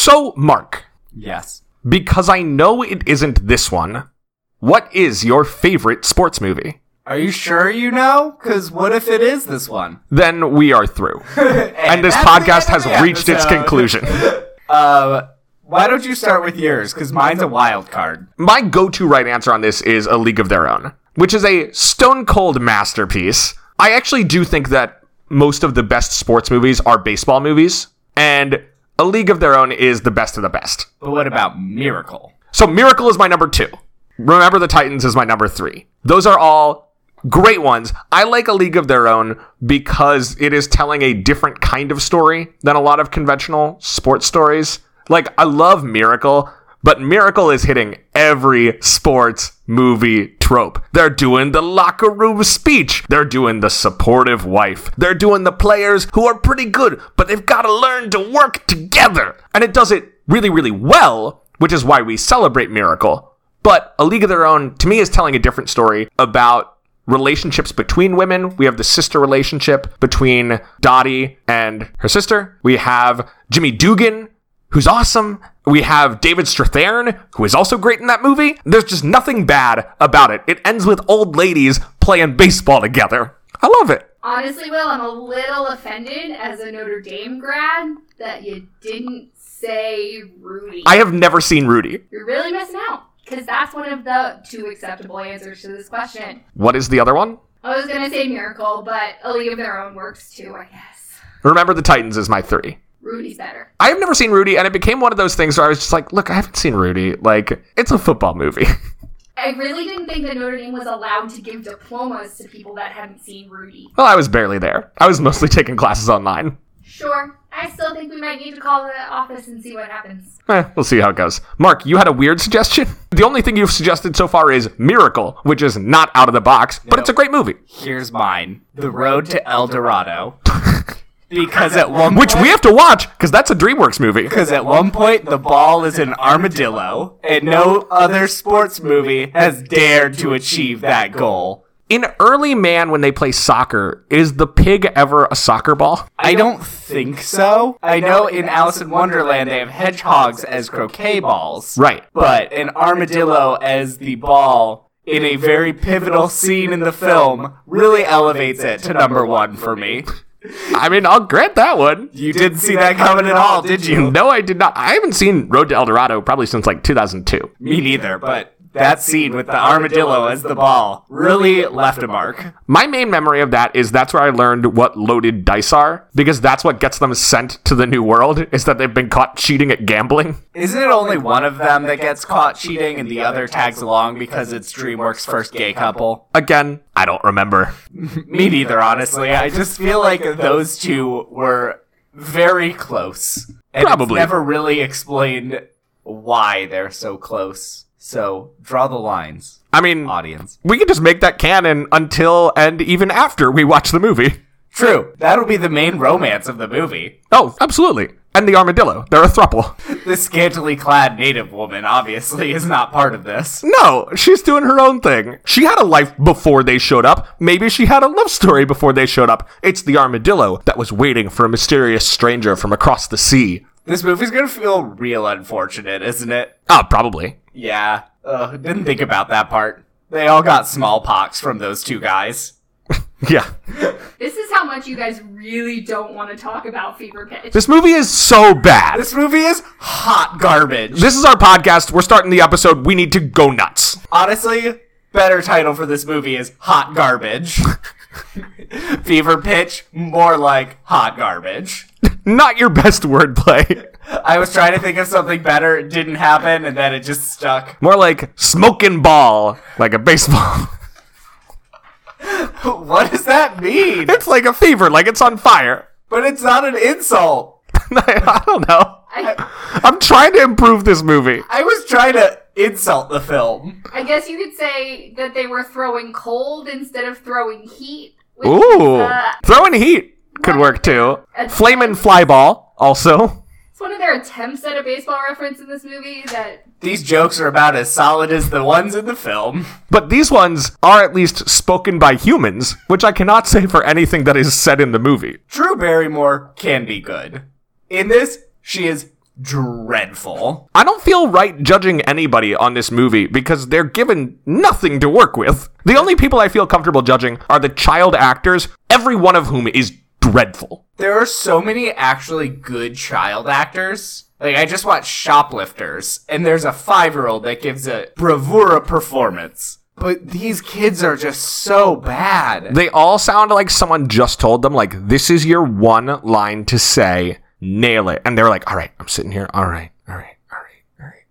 So, Mark, Yes. because I know it isn't this one, what is your favorite sports movie? Are you sure you know? Because what if it is this one? Then we are through. And this podcast has reached its conclusion. Uh, why don't you start with yours? Because mine's a wild card. My go to right answer on this is A League of Their Own, which is a stone cold masterpiece. I actually do think that most of the best sports movies are baseball movies, and A League of Their Own is the best of the best. But what about Miracle? So Miracle is my number two. Remember the Titans is my number three. Those are all great ones. I like A League of Their Own because it is telling a different kind of story than a lot of conventional sports stories. Like, I love Miracle, but Miracle is hitting every sports movie trope. They're doing the locker room speech. They're doing the supportive wife. They're doing the players who are pretty good, but they've got to learn to work together. And it does it really, really well, which is why we celebrate Miracle. But A League of Their Own, to me, is telling a different story about relationships between women. We have the sister relationship between Dottie and her sister. We have Jimmy Dugan, who's awesome. We have David Strathairn, who is also great in that movie. There's just nothing bad about it. It ends with old ladies playing baseball together. I love it. Honestly, Will, I'm a little offended as a Notre Dame grad that you didn't say Rudy. I have never seen Rudy. You're really missing out because that's one of the two acceptable answers to this question. What is the other one? I was gonna say Miracle, but A League of Their Own works too, I guess. Remember the Titans is my three. Rudy's better. I have never seen Rudy, and it became one of those things where I was just like, look, I haven't seen Rudy. Like, it's a football movie. I really didn't think that Notre Dame was allowed to give diplomas to people that hadn't seen Rudy. well, I was barely there. I was mostly taking classes online. Sure, I still think we might need to call the office and see what happens. Eh, we'll see how it goes. Mark, you had a weird suggestion? The only thing you've suggested so far is Miracle, which is not out of the box, but it's a great movie. Here's mine The Road to El Dorado. because at one Which point, we have to watch, because that's a DreamWorks movie. Because at one point, the ball is an armadillo, and no other sports movie has dared to achieve that goal. In Early Man, when they play soccer, is the pig ever a soccer ball? I don't think so. I know in Alice in Wonderland they have hedgehogs as croquet balls. Right. But an armadillo as the ball in a very pivotal scene in the film really elevates it to number one for me. I mean, I'll grant that one. You didn't see that coming at all, did you? No, I did not. I haven't seen Road to El Dorado probably since like 2002. Me neither, but that scene with the armadillo as the ball really left a mark. My main memory of that is that's where I learned what loaded dice are, because that's what gets them sent to the new world, is that they've been caught cheating at gambling. Isn't it only one of them that gets caught cheating and the other tags along because it's DreamWorks' first gay couple? Again, I don't remember. Me neither, honestly. I just feel like those two were very close. And Probably. It's never really explained why they're so close. So draw the lines, I mean, audience. we can just make that canon until and even after we watch the movie. True. That'll be the main romance of the movie. Oh, absolutely. And the armadillo. They're a thruple. The scantily clad native woman obviously is not part of this. No, she's doing her own thing. She had a life before they showed up. Maybe she had a love story before they showed up. It's the armadillo that was waiting for a mysterious stranger from across the sea. This movie's gonna feel real unfortunate, isn't it? Ah, probably. Yeah. Ugh, didn't think about that part. They all got smallpox from those two guys. Yeah. This is how much you guys really don't want to talk about Fever Pitch. This movie is so bad. This movie is hot garbage. This is our podcast. We're starting the episode. We need to go nuts. Honestly, better title for this movie is Hot Garbage. Fever Pitch, more like Hot Garbage. Not your best wordplay. I was trying to think of something better, it didn't happen, and then it just stuck. More like smoking ball, like a baseball. What does that mean? it's like a fever, like it's on fire. But it's not an insult. I don't know. I, I'm trying to improve this movie. I was trying to insult the film. I guess you could say that they were throwing cold instead of throwing heat. which Ooh, is, uh, throwing heat could work too. Flamin' Flyball also. it's one of their attempts at a baseball reference in this movie that These jokes are about as solid as the ones in the film. But these ones are at least spoken by humans, which I cannot say for anything that is said in the movie. Drew Barrymore can be good. In this, she is dreadful. I don't feel right judging anybody on this movie because they're given nothing to work with. The only people I feel comfortable judging are the child actors, every one of whom is dreadful. There are so many actually good child actors. Like I just watched Shoplifters, and there's a five-year-old that gives a bravura performance. But these kids are just so bad. They all sound like someone just told them, like, this is your one line to say, nail it. And they're like, all right, I'm sitting here. All right, all right, all right, all right.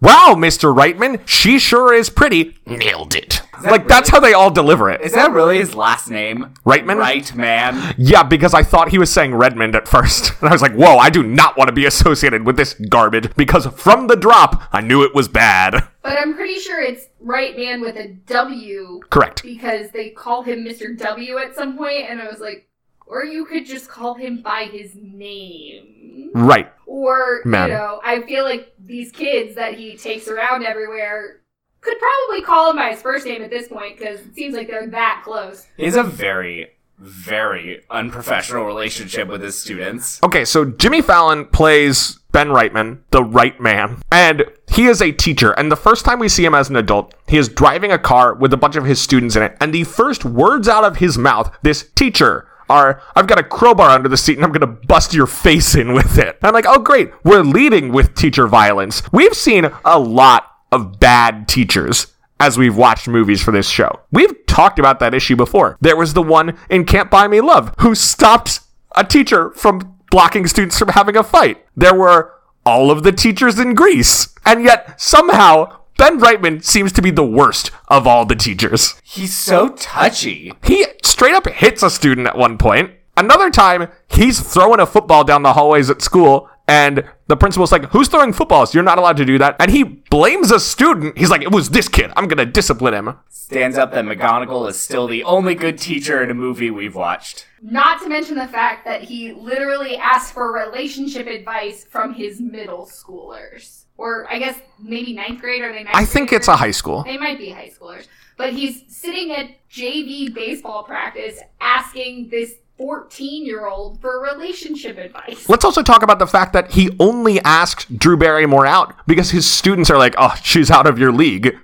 Wow, Mr. Wrightman, she sure is pretty. Nailed it. Like, that's how they all deliver it. Is that really his last name? Wrightman? Right, man. Yeah, because I thought he was saying Redmond at first. And I was like, whoa, I do not want to be associated with this garbage because from the drop, I knew it was bad. But I'm pretty sure it's right man with a W Correct. because they call him Mr. W at some point, and I was like, or you could just call him by his name. Right. Or, Man. you know, I feel like these kids that he takes around everywhere could probably call him by his first name at this point because it seems like they're that close. He's a very, very unprofessional relationship with his students. Okay, so Jimmy Fallon plays Ben Wrightman, the right man, and he is a teacher. And the first time we see him as an adult, he is driving a car with a bunch of his students in it. And the first words out of his mouth, this teacher, are, I've got a crowbar under the seat and I'm gonna bust your face in with it. I'm like, oh great, we're leading with teacher violence. We've seen a lot of bad teachers as we've watched movies for this show. We've talked about that issue before. There was the one in Can't Buy Me Love who stopped a teacher from blocking students from having a fight. There were all of the teachers in Grease. And yet, somehow, Ben Wrightman seems to be the worst of all the teachers. He's so touchy. He straight up hits a student at one point. Another time, he's throwing a football down the hallways at school, and the principal's like, Who's throwing footballs? You're not allowed to do that. And he blames a student. He's like, It was this kid. I'm gonna discipline him. Stands up that McGonagall is still the only good teacher in a movie we've watched. Not to mention the fact that he literally asked for relationship advice from his middle schoolers. Or I guess maybe ninth grade, are they ninth I think it's a high school. They might be high schoolers. But he's sitting at JV baseball practice asking this 14 year old for relationship advice. Let's also talk about the fact that he only asked Drew Barrymore out because his students are like, oh, she's out of your league.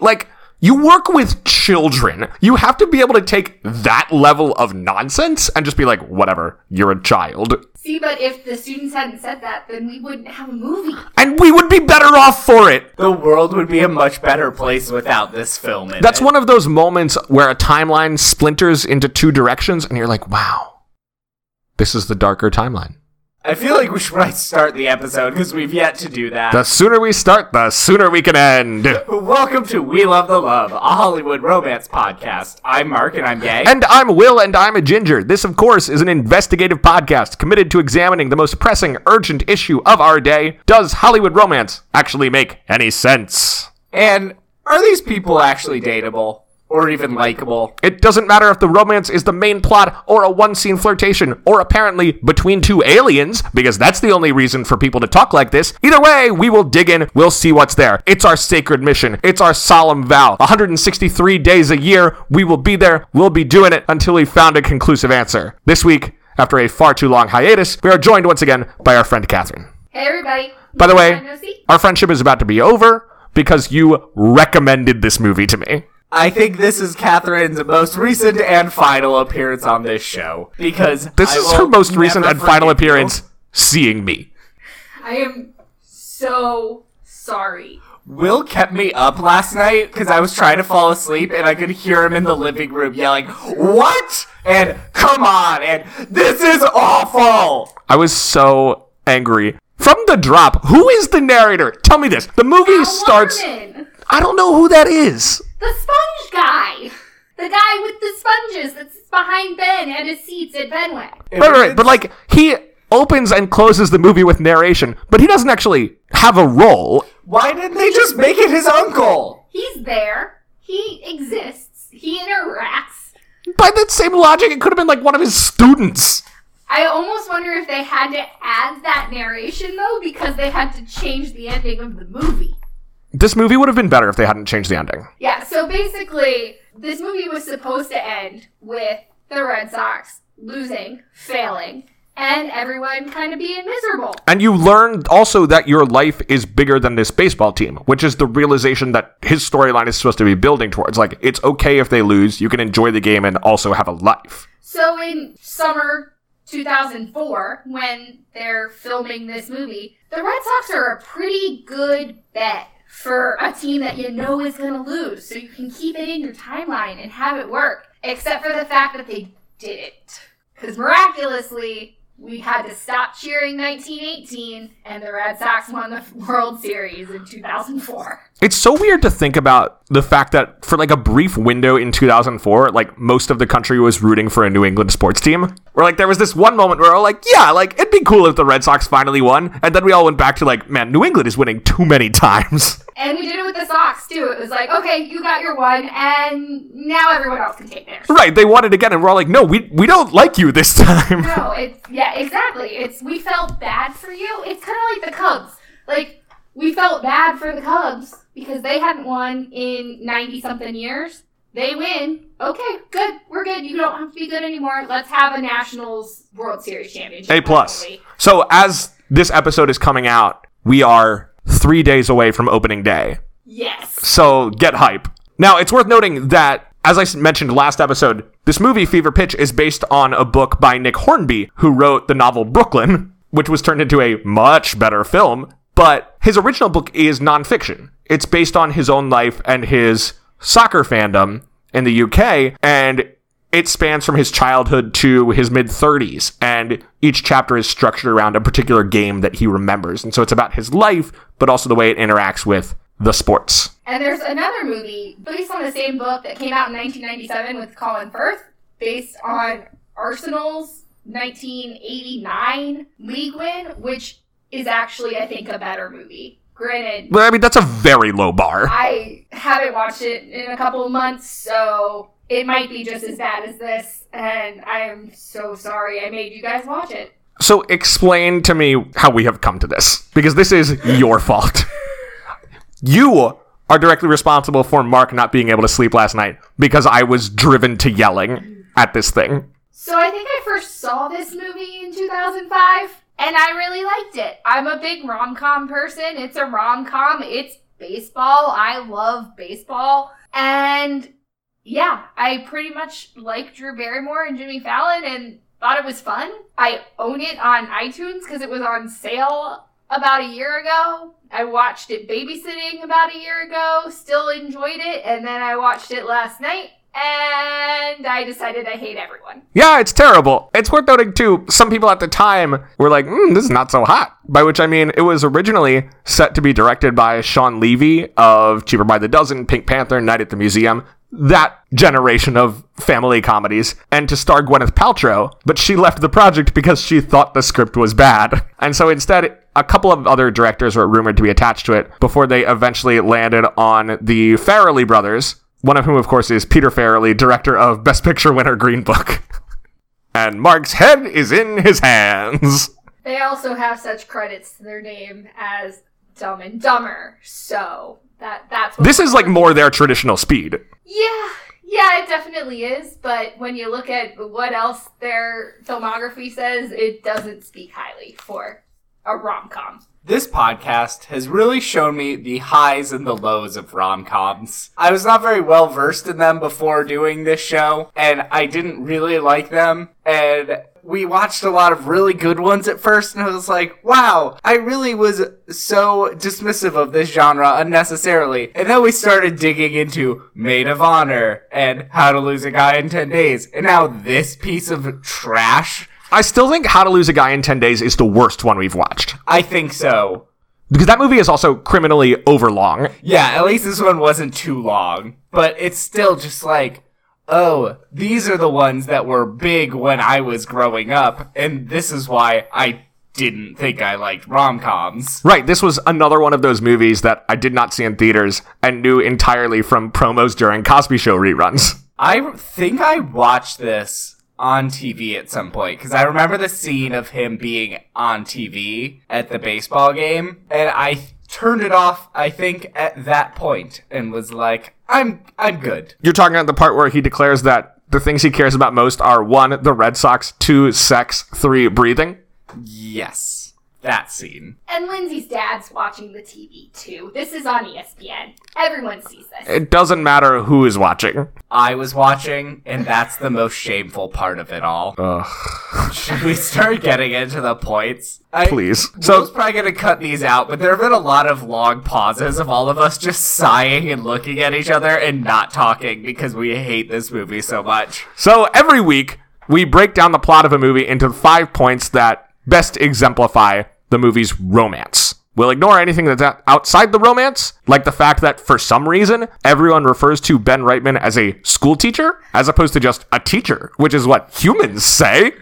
Like, you work with children. You have to be able to take that level of nonsense and just be like, whatever, you're a child. See, but if the students hadn't said that, then we wouldn't have a movie. And we would be better off for it. The world would be a much better place without this film in That's it. one of those moments where a timeline splinters into two directions and you're like, wow, this is the darker timeline. I feel like we should probably start the episode because we've yet to do that. The sooner we start, the sooner we can end. Welcome to We Love the Love, a Hollywood romance podcast. I'm Mark and I'm gay. And I'm Will, and I'm a ginger. This, of course, is an investigative podcast committed to examining the most pressing, urgent issue of our day. Does Hollywood romance actually make any sense? And are these people actually dateable or even likable? It doesn't matter if the romance is the main plot or a one scene flirtation or apparently between two aliens, because that's the only reason for people to talk like this. Either way, we will dig in, we'll see what's there. It's our sacred mission, it's our solemn vow. 163 days a year, we will be there, we'll be doing it until we found a conclusive answer. This week, after a far too long hiatus, we are joined once again by our friend Catherine. Hey, everybody. By the way- Wanna go see? Our friendship is about to be over because you recommended this movie to me. I think this is Catherine's most recent and final appearance on this show because This I is her most recent and final forgive you. appearance seeing me. I am so sorry. Will kept me up last night because I was trying to fall asleep and I could hear him in the living room yelling, "What?" and "Come on!" and "This is awful." I was so angry. From the drop, who is the narrator? Tell me this. The movie Al starts. Waterman, I don't know who that is. the sponge guy. The guy with the sponges that sits behind Ben and his seats at Fenway. Right, right, but like he opens and closes the movie with narration, but he doesn't actually have a role. Why didn't they just make it his uncle? He's there. He exists. He interacts. By that same logic, it could have been like one of his students. I almost wonder if they had to add that narration though, because they had to change the ending of the movie. This movie would have been better if they hadn't changed the ending. Yeah, so basically, this movie was supposed to end with the Red Sox losing, failing, and everyone kind of being miserable. And you learn also that your life is bigger than this baseball team, which is the realization that his storyline is supposed to be building towards. Like, it's okay if they lose, you can enjoy the game and also have a life. So in summer 2004, when they're filming this movie, the Red Sox are a pretty good bet for a team that you know is going to lose. So you can keep it in your timeline and have it work, except for the fact that they didn't. Because miraculously, we had to stop cheering 1918, and the Red Sox won the World Series in 2004. It's so weird to think about the fact that for like a brief window in 2004, like most of the country was rooting for a New England sports team. Where like there was this one moment where like, yeah, like it'd be cool if the Red Sox finally won. And then we all went back to like, man, New England is winning too many times. And we did it with the socks too. It was like, okay, you got your one, and now everyone else can take theirs. right, they won it again, and we're all like, no, we we don't like you this time. No, it's yeah, exactly. It's we felt bad for you. It's kind of like the Cubs. Like we felt bad for the Cubs because they hadn't won in ninety something years. They win. Okay, good. We're good. You don't have to be good anymore. Let's have a Nationals World Series championship. A plus. finally. So as this episode is coming out, we are three days away from opening day. Yes. So get hype. Now, it's worth noting that, as I mentioned last episode, this movie, Fever Pitch, is based on a book by Nick Hornby, who wrote the novel Brooklyn, which was turned into a much better film. But his original book is nonfiction. It's based on his own life and his soccer fandom in the UK, and it spans from his childhood to his mid 30s, and each chapter is structured around a particular game that he remembers. And so it's about his life, but also the way it interacts with the sports. And there's another movie based on the same book that came out in 1997 with Colin Firth, based on Arsenal's 1989 league win, which is actually, I think, a better movie. Granted, But I mean, that's a very low bar. I haven't watched it in a couple of months, so it might be just as bad as this. And I am so sorry I made you guys watch it. So explain to me how we have come to this, because this is your fault. You are directly responsible for Mark not being able to sleep last night because I was driven to yelling at this thing. So I think I first saw this movie in 2005 and I really liked it. I'm a big rom-com person. It's a rom-com. It's baseball. I love baseball. And yeah, I pretty much like Drew Barrymore and Jimmy Fallon and thought it was fun. I own it on iTunes because it was on sale about a year ago. I watched it babysitting about a year ago, still enjoyed it, and then I watched it last night and I decided I hate everyone. Yeah, it's terrible. It's worth noting, too, some people at the time were like, mm, this is not so hot. By which I mean, it was originally set to be directed by Shawn Levy of Cheaper by the Dozen, Pink Panther, Night at the Museum, that generation of family comedies, and to star Gwyneth Paltrow, but she left the project because she thought the script was bad. And so instead, a couple of other directors were rumored to be attached to it before they eventually landed on the Farrelly brothers, one of whom, of course, is Peter Farrelly, director of Best Picture winner Green Book. and Mark's head is in his hands. They also have such credits to their name as Dumb and Dumber, so that that's what This is like more their traditional speed. Yeah, yeah, it definitely is. But when you look at what else their filmography says, it doesn't speak highly for a rom com. This podcast has really shown me the highs and the lows of rom coms. I was not very well versed in them before doing this show, and I didn't really like them. And we watched a lot of really good ones at first, and I was like, wow, I really was so dismissive of this genre unnecessarily. And then we started digging into Maid of Honor and How to Lose a Guy in 10 Days, and now this piece of trash. I still think How to Lose a Guy in 10 Days is the worst one we've watched. I think so. Because that movie is also criminally overlong. Yeah, at least this one wasn't too long. But it's still just like, oh, these are the ones that were big when I was growing up, and this is why I didn't think I liked rom coms. Right, this was another one of those movies that I did not see in theaters and knew entirely from promos during Cosby Show reruns. I think I watched this on TV at some point because I remember the scene of him being on TV at the baseball game, and I turned it off. I think at that point and was like, "I'm I'm good." You're talking about the part where he declares that the things he cares about most are one, the Red Sox, two, sex, three, breathing. Yes. That scene. And Lindsay's dad's watching the TV too. This is on ESPN. Everyone sees this. It doesn't matter who is watching. I was watching, and that's the most shameful part of it all. Ugh, Should we start getting into the points? I, please. So, So, probably gonna cut these out, but there have been a lot of long pauses of all of us just sighing and looking at each other and not talking because we hate this movie so much. so every week we break down the plot of a movie into five points that best exemplify the movie's romance. We'll ignore anything that's outside the romance, like the fact that for some reason everyone refers to Ben Wrightman as a school teacher as opposed to just a teacher, which is what humans say.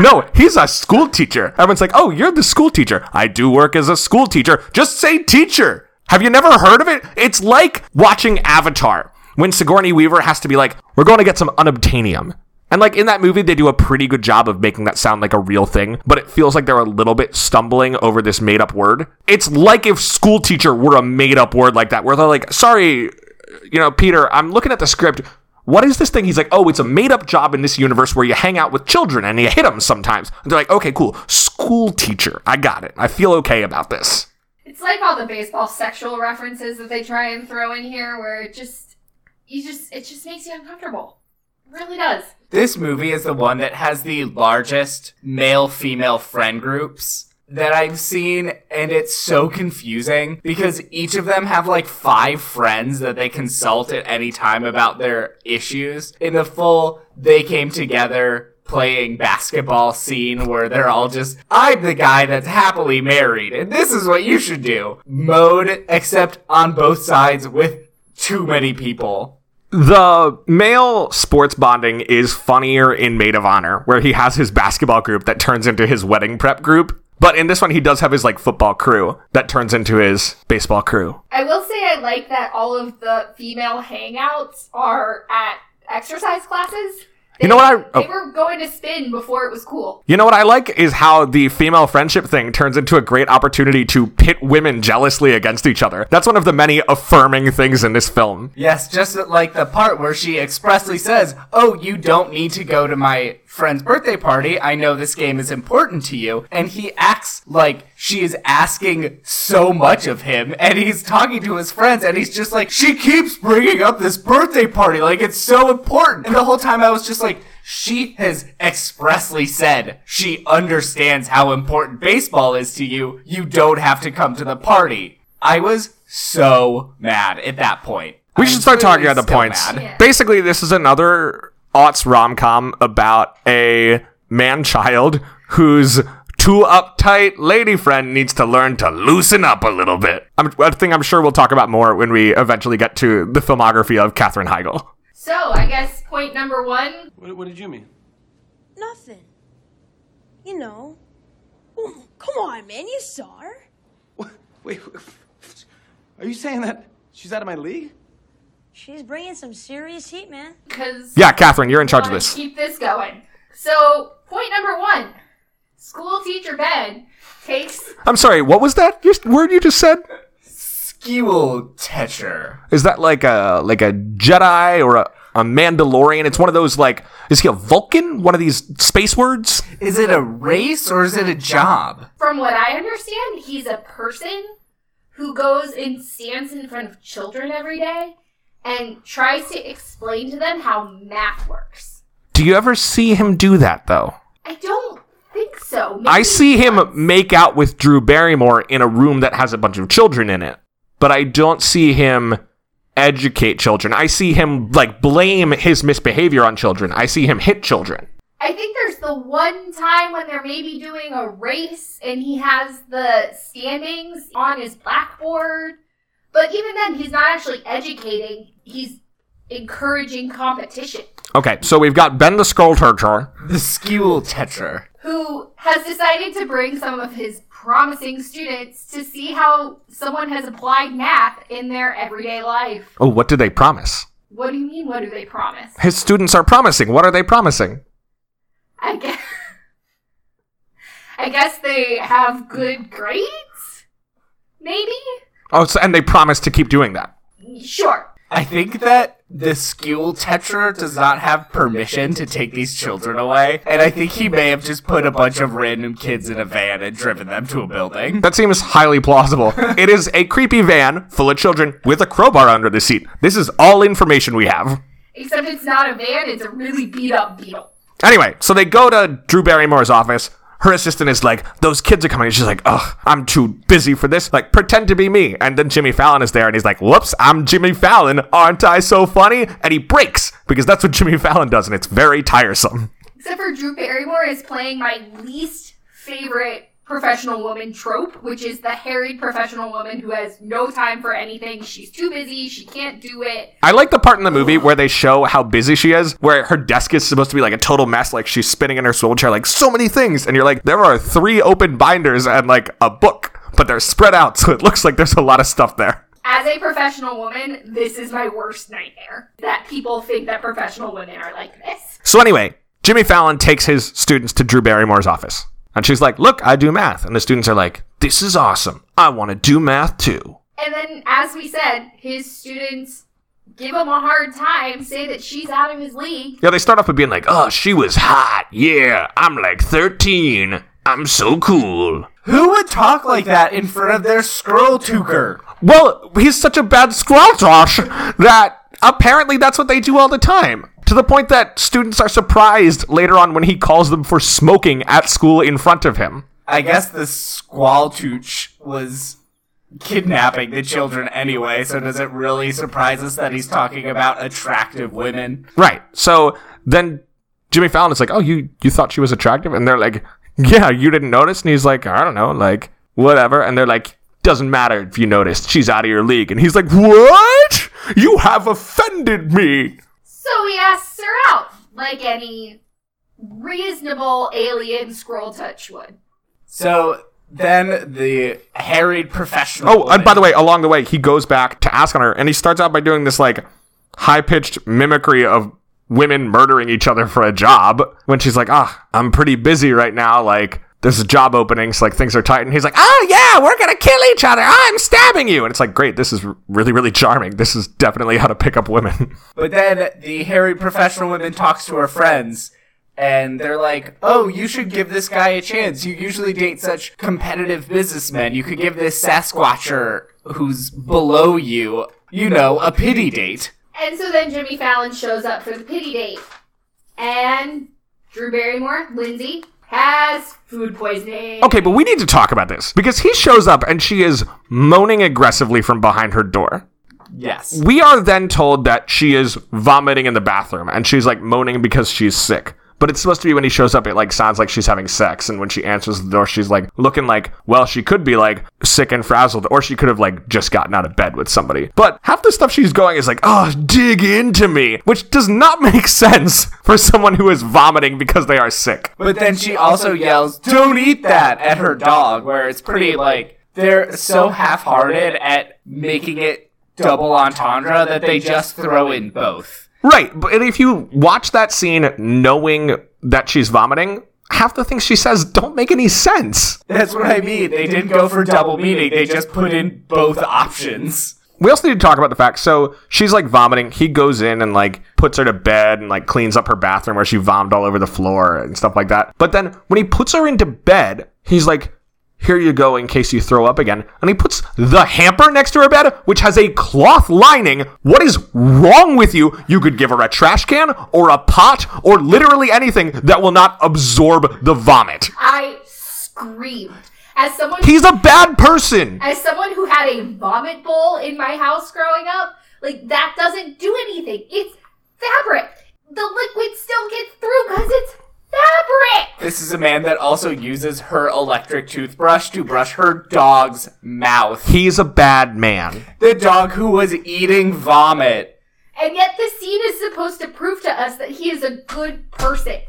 No, he's a school teacher. Everyone's like, "Oh, you're the school teacher." I do work as a school teacher. Just say teacher. Have you never heard of it? It's like watching Avatar when Sigourney Weaver has to be like, "We're going to get some unobtainium." And like in that movie, they do a pretty good job of making that sound like a real thing, but it feels like they're a little bit stumbling over this made up word. It's like if school teacher were a made up word like that, where they're like, sorry, you know, Peter, I'm looking at the script. What is this thing? He's like, oh, it's a made up job in this universe where you hang out with children and you hit them sometimes. And they're like, okay, cool. School teacher. I got it. I feel okay about this. It's like all the baseball sexual references that they try and throw in here where it just you just it just makes you uncomfortable. It really does. This movie is the one that has the largest male female friend groups that I've seen, and it's so confusing because each of them have like five friends that they consult at any time about their issues. In the full, they came together playing basketball scene where they're all just, I'm the guy that's happily married, and this is what you should do. Mode, except on both sides with too many people. The male sports bonding is funnier in Maid of Honor, where he has his basketball group that turns into his wedding prep group. But in this one, he does have his like football crew that turns into his baseball crew. I will say I like that all of the female hangouts are at exercise classes. You know what I- They oh. were going to spin before it was cool. You know what I like is how the female friendship thing turns into a great opportunity to pit women jealously against each other. That's one of the many affirming things in this film. Yes, just like the part where she expressly says, Oh, you don't need to go to my friend's birthday party. I know this game is important to you. And he acts like she is asking so much of him. And he's talking to his friends and he's just like, She keeps bringing up this birthday party like it's so important. And the whole time I was just like, she has expressly said she understands how important baseball is to you. You don't have to come to the party. I was so mad at that point. We I'm should start talking clearly about the points. mad. Yeah. Basically, this is another aughts rom com about a man child whose too uptight lady friend needs to learn to loosen up a little bit. I'm, a thing I'm sure we'll talk about more when we eventually get to the filmography of Katherine Heigl. So I guess point number one. What, what did you mean? Nothing. You know. Oh, come on, man. You saw her. What, wait, are you saying that she's out of my league? She's bringing some serious heat, man. Because Yeah, Catherine, you're in charge of this. Keep this going. So point number one. School teacher Ben takes I'm sorry, what was that you- word you just said? Skewel Tetcher. Is that like a like a Jedi or a, a Mandalorian? It's one of those like is he a Vulcan? One of these space words? Is it a race or is it a job? From what I understand, he's a person who goes and stands in front of children every day and tries to explain to them how math works. Do you ever see him do that though? I don't think so. I see him make out with Drew Barrymore in a room that has a bunch of children in it, but I don't see him educate children. I see him like blame his misbehavior on children. I see him hit children. I think there's the one time when they're maybe doing a race and he has the standings on his blackboard. But even then, he's not actually educating, he's encouraging competition. Okay, so we've got Ben the Skull Turtle. The Skewel Tetcher. who has decided to bring some of his promising students to see how someone has applied math in their everyday life. Oh, what do they promise? What do you mean? What do they promise? His students are promising. What are they promising? I guess. I guess they have good grades? Maybe? Oh, so, and they promise to keep doing that. Sure. I think that the school teacher does not have permission to take these children away, and I think he may have just put a bunch of random kids in a van and driven them to a building. That seems highly plausible. it is a creepy van full of children with a crowbar under the seat. This is all information we have. Except it's not a van, it's a really beat up beetle. Anyway, so they go to Drew Barrymore's office. Her assistant is like, those kids are coming. She's like, ugh, I'm too busy for this. Like, pretend to be me. And then Jimmy Fallon is there and he's like, whoops, I'm Jimmy Fallon. Aren't I so funny? And he breaks because that's what Jimmy Fallon does and it's very tiresome. Except for Drew Barrymore is playing my least favorite professional woman trope, which is the harried professional woman who has no time for anything. She's too busy, she can't do it. I like the part in the movie where they show how busy she is, where her desk is supposed to be like a total mess, like she's spinning in her swivel chair, like so many things. And you're like, there are three open binders and like a book, but they're spread out, so it looks like there's a lot of stuff there. As a professional woman, this is my worst nightmare. That people think that professional women are like this. So anyway, Jimmy Fallon takes his students to Drew Barrymore's office. And she's like, look, I do math. And the students are like, this is awesome. I want to do math too. And then, as we said, his students give him a hard time, say that she's out of his league. Yeah, they start off with being like, oh, she was hot. Yeah, I'm like 13. I'm so cool. Who would talk like that in front of their scroll tuker? Well, he's such a bad squelch that apparently that's what they do all the time. To the point that students are surprised later on when he calls them for smoking at school in front of him. I guess the Squaltooch was kidnapping the children anyway, so does it really surprise us that he's talking about attractive women? Right. So then Jimmy Fallon is like, "Oh, you you thought she was attractive?" And they're like, "Yeah, you didn't notice." And he's like, "I don't know, like whatever." And they're like, "Doesn't matter if you noticed. She's out of your league." And he's like, "What? You have offended me." So he asks her out, like any reasonable alien scroll touch would. So then the harried professional. Oh, and by the way, along the way, he goes back to ask on her, and he starts out by doing this like high pitched mimicry of women murdering each other for a job. When she's like, "Ah, I'm pretty busy right now. Like, there's a job opening, so like things are tight." And he's like, "Oh yeah, we're gonna kill each other. I'm stabbing you." And it's like, great, this is really really charming. This is definitely how to pick up women. But then the hairy professional woman talks to her friends. And they're like, oh, you should give this guy a chance. You usually date such competitive businessmen. You could give this Sasquatcher who's below you, you know, a pity date. And so then Jimmy Fallon shows up for the pity date. And Drew Barrymore, Lindsay, has food poisoning. okay, but we need to talk about this because he shows up and she is moaning aggressively from behind her door. Yes. We are then told that she is vomiting in the bathroom and she's like moaning because she's sick. But it's supposed to be when he shows up, it like sounds like she's having sex. And when she answers the door, she's like looking like, well, she could be like sick and frazzled, or she could have like just gotten out of bed with somebody. But half the stuff she's going is like, oh, dig into me, which does not make sense for someone who is vomiting because they are sick. But then she also yells, don't eat that at her dog, where it's pretty like, they're so half hearted at making it double entendre that they just throw in both. Right. But if you watch that scene knowing that she's vomiting, half the things she says don't make any sense. That's what I mean. They didn't go for double meaning, they just put in both options. We also need to talk about the fact. So she's like vomiting. He goes in and like puts her to bed and like cleans up her bathroom where she vomited all over the floor and stuff like that. But then when he puts her into bed, he's like, here you go in case you throw up again. And he puts the hamper next to her bed, which has a cloth lining. What is wrong with you? You could give her a trash can or a pot or literally anything that will not absorb the vomit. I screamed. As someone He's a bad person. as someone who had a vomit bowl in my house growing up, like that doesn't do anything. It's fabric. The liquid still gets through because it's fabric. This is a man that also uses her electric toothbrush to brush her dog's mouth. He's a bad man. The dog who was eating vomit. And yet the scene is supposed to prove to us that he is a good person.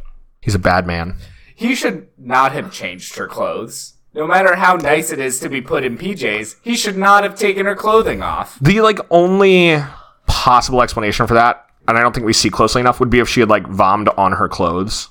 He's a bad man. He should not have changed her clothes. No matter how nice it is to be put in PJs, he should not have taken her clothing off. The like only possible explanation for that, and I don't think we see closely enough, would be if she had like vommed on her clothes.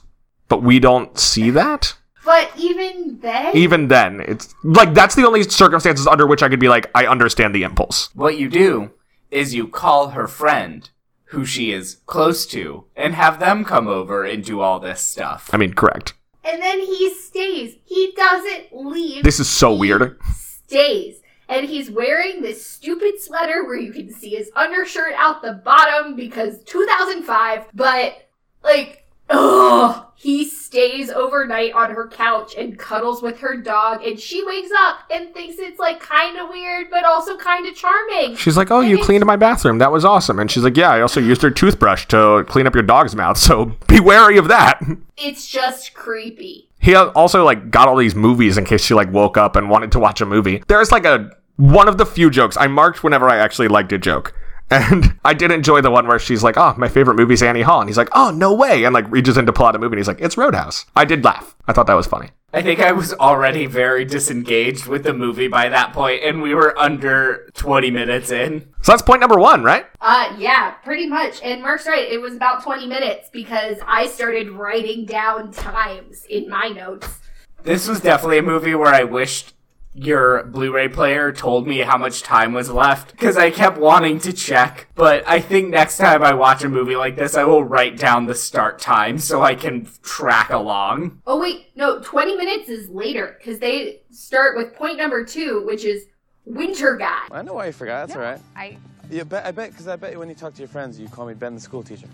But we don't see that. But even then, Even then, it's like that's the only circumstances under which I could be like, I understand the impulse. What you do is you call her friend, who she is close to and have them come over and do all this stuff. I mean, correct. And then he stays. He doesn't leave. This is so He weird. Stays. And he's wearing this stupid sweater where you can see his undershirt out the bottom because 2005. But, like, ugh. He stays overnight on her couch and cuddles with her dog. And she wakes up and thinks it's, like, kind of weird, but also kind of charming. She's like, "Oh, you cleaned my bathroom. That was awesome." And she's like, "Yeah, I also used her toothbrush to clean up your dog's mouth. So be wary of that." It's just creepy. He also like got all these movies in case she like woke up and wanted to watch a movie. There's like a one of the few jokes I marked whenever I actually liked a joke. And I did enjoy the one where she's like, "Oh, my favorite movie is Annie Hall," and he's like, "Oh, no way!" and like reaches into plot a movie, and he's like, "It's Roadhouse." I did laugh. I thought that was funny. I think I was already very disengaged with the movie by that point, and we were under 20 minutes in. So that's point number one, right? Uh, yeah, pretty much. And Mark's right. It was about 20 minutes because I started writing down times in my notes. This was definitely a movie where I wished your Blu-ray player told me how much time was left because I kept wanting to check. But I think next time I watch a movie like this, I will write down the start time so I can track along. Oh, wait, no, 20 minutes is later because they start with point number two, which is Winter Guy. I know why you forgot. That's all right. I Yeah, bet, I bet, because I bet when you talk to your friends, you call me Ben the school teacher.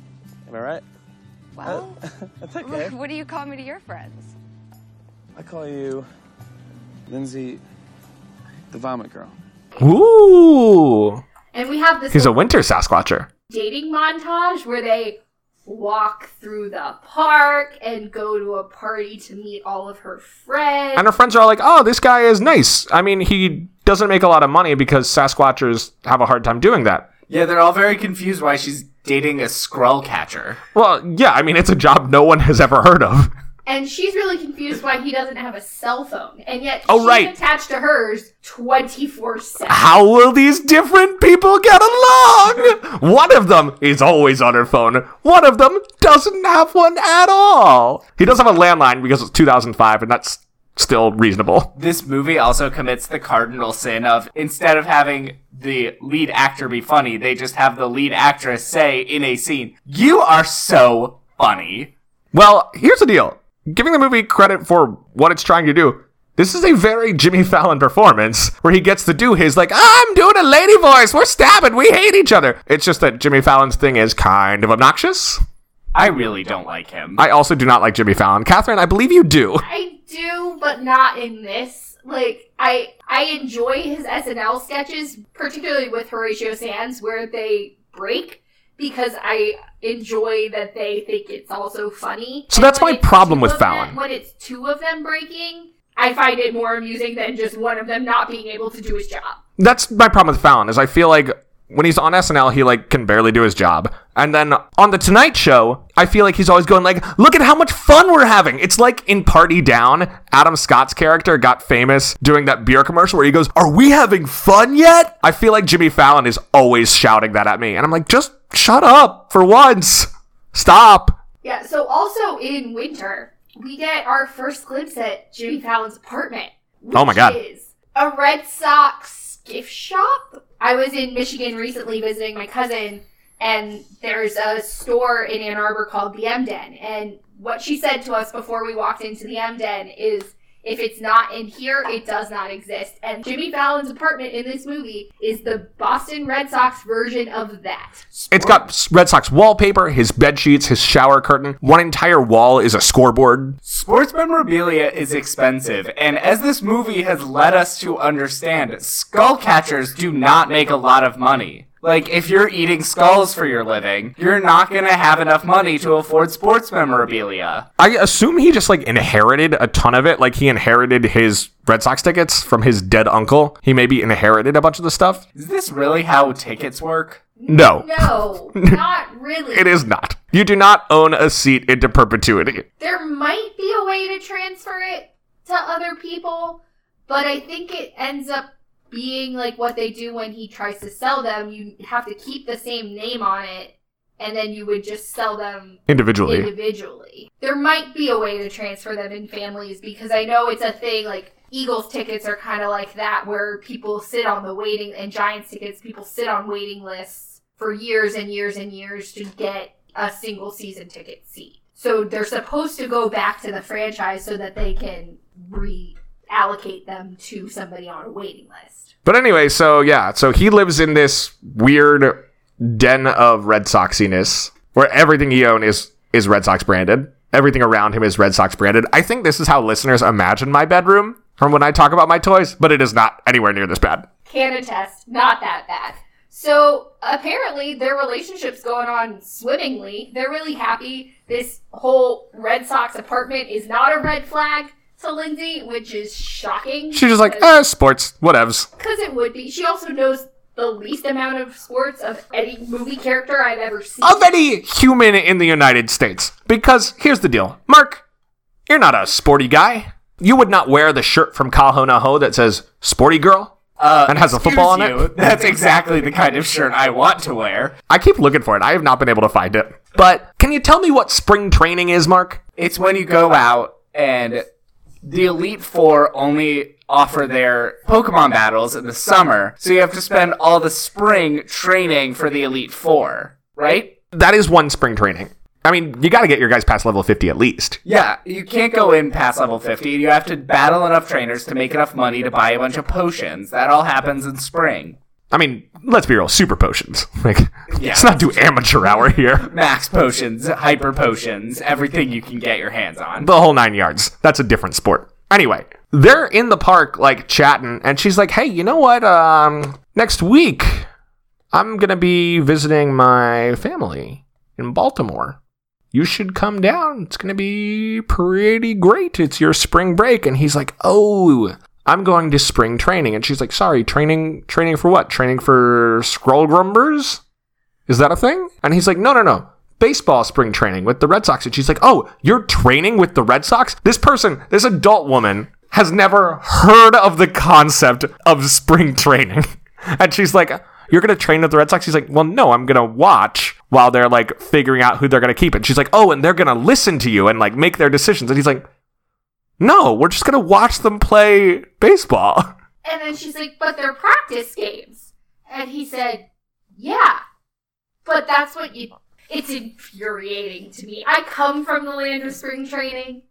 Am I right? well, uh, That's okay. what do you call me to your friends? I call you Lindsay, the vomit girl. Ooh, And we have this he's a winter Sasquatcher. dating montage where they walk through the park and go to a party to meet all of her friends. And her friends are like, "Oh, this guy is nice." I mean, he doesn't make a lot of money because Sasquatchers have a hard time doing that. Yeah, they're all very confused why she's dating a Skrull catcher. Well, yeah, I mean, it's a job no one has ever heard of. And she's really confused why he doesn't have a cell phone. And yet Oh, she's right. attached to hers 24 7. How will these different people get along? One of them is always on her phone. One of them doesn't have one at all. He does have a landline because it's 2005, and that's still reasonable. This movie also commits the cardinal sin of instead of having the lead actor be funny, they just have the lead actress say in a scene, You are so funny. Well, here's the deal. Giving the movie credit for what it's trying to do, this is a very Jimmy Fallon performance where he gets to do his, like, I'm doing a lady voice, we're stabbing, we hate each other. It's just that Jimmy Fallon's thing is kind of obnoxious. I really don't like him. I also do not like Jimmy Fallon. Catherine, I believe you do. I do, but not in this. Like I I enjoy his SNL sketches, particularly with Horatio Sanz, where they break because I enjoy that they think it's also funny. So And that's my problem with of them- Fallon. when it's two of them breaking, I find it more amusing than just one of them not being able to do his job. That's my problem with Fallon is I feel like when he's on SNL, he like can barely do his job. And then on the Tonight Show, I feel like he's always going like, "Look at how much fun we're having." It's like in Party Down, Adam Scott's character got famous doing that beer commercial where he goes, "Are we having fun yet?" I feel like Jimmy Fallon is always shouting that at me, and I'm like, "Just shut up for once. Stop." Yeah, so also in winter, we get our first glimpse at Jimmy Fallon's apartment. Which Oh my God. Is a Red Sox gift shop. I was in Michigan recently visiting my cousin, and there's a store in Ann Arbor called the M Den. And what she said to us before we walked into the M Den is if it's not in here, it does not exist. And Jimmy Fallon's apartment in this movie is the Boston Red Sox version of that. It's got Red Sox wallpaper, his bed sheets, his shower curtain. One entire wall is a scoreboard. Sports memorabilia is expensive, and as this movie has led us to understand, skull catchers do not make a lot of money. Like, if you're eating skulls for your living, you're not gonna have enough money to afford sports memorabilia. I assume he just like inherited a ton of it. Like he inherited his Red Sox tickets from his dead uncle. He maybe inherited a bunch of the stuff. Is this really how tickets work? No, No, not really. it is not. You do not own a seat into perpetuity. there might be a way to transfer it to other people, but I think it ends up being like what they do when he tries to sell them. You have to keep the same name on it, and then you would just sell them Individually. individually. There might be a way to transfer them in families because I know it's a thing like Eagles tickets are kind of like that where people sit on the waiting and Giants tickets people sit on waiting lists for years and years and years to get a single season ticket seat. So they're supposed to go back to the franchise so that they can reallocate them to somebody on a waiting list. But anyway, so yeah, so he lives in this weird den of Red Soxiness where everything he owns is is Red Sox branded. Everything around him is Red Sox branded. I think this is how listeners imagine my bedroom from when I talk about my toys, but it is not anywhere near this bad. Can attest, not that bad. So apparently their relationship's going on swimmingly. They're really happy. This whole Red Sox apartment is not a red flag to Lindsay, which is shocking. She's just like, eh, sports, whatevs. Because it would be. She also knows the least amount of sports of any movie character I've ever seen. Of any human in the United States. Because here's the deal Mark, you're not a sporty guy. You would not wear the shirt from Kahonaho that says sporty girl Uh, and has a football on excuse it. That's exactly the kind of shirt I want to wear. I keep looking for it. I have not been able to find it. But can you tell me what spring training is, Mark? It's when you go out and the Elite Four only offer their Pokemon battles in the summer, so you have to spend all the spring training for the Elite Four, right? That is one spring training. I mean, you got to get your guys past level 50 at least. Yeah, you can't go in past level 50. You have to battle enough trainers to make enough money to buy a bunch of potions. That all happens in spring. I mean, let's be real, super potions. Like, Yeah. let's not do amateur hour here. Max potions, hyper potions, everything you can get your hands on. The whole nine yards. That's a different sport. Anyway, they're in the park, like, chatting, and she's like, hey, you know what? Um, next week, I'm going to be visiting my family in Baltimore. You should come down. It's going to be pretty great. It's your spring break. And he's like, oh, I'm going to spring training. And she's like, sorry, training, training for what? Training for scroll grumbers? Is that a thing? And he's like, no, no, no. Baseball spring training with the Red Sox. And she's like, oh, you're training with the Red Sox? This person, this adult woman, has never heard of the concept of spring training. And she's like, you're going to train with the Red Sox? He's like, well, no, I'm going to watch while they're like figuring out who they're going to keep. And she's like, oh, and they're going to listen to you and like make their decisions. And he's like, no, we're just going to watch them play baseball. And then she's like, but they're practice games. And he said, yeah, but that's what you. It's infuriating to me. I come from the land of spring training.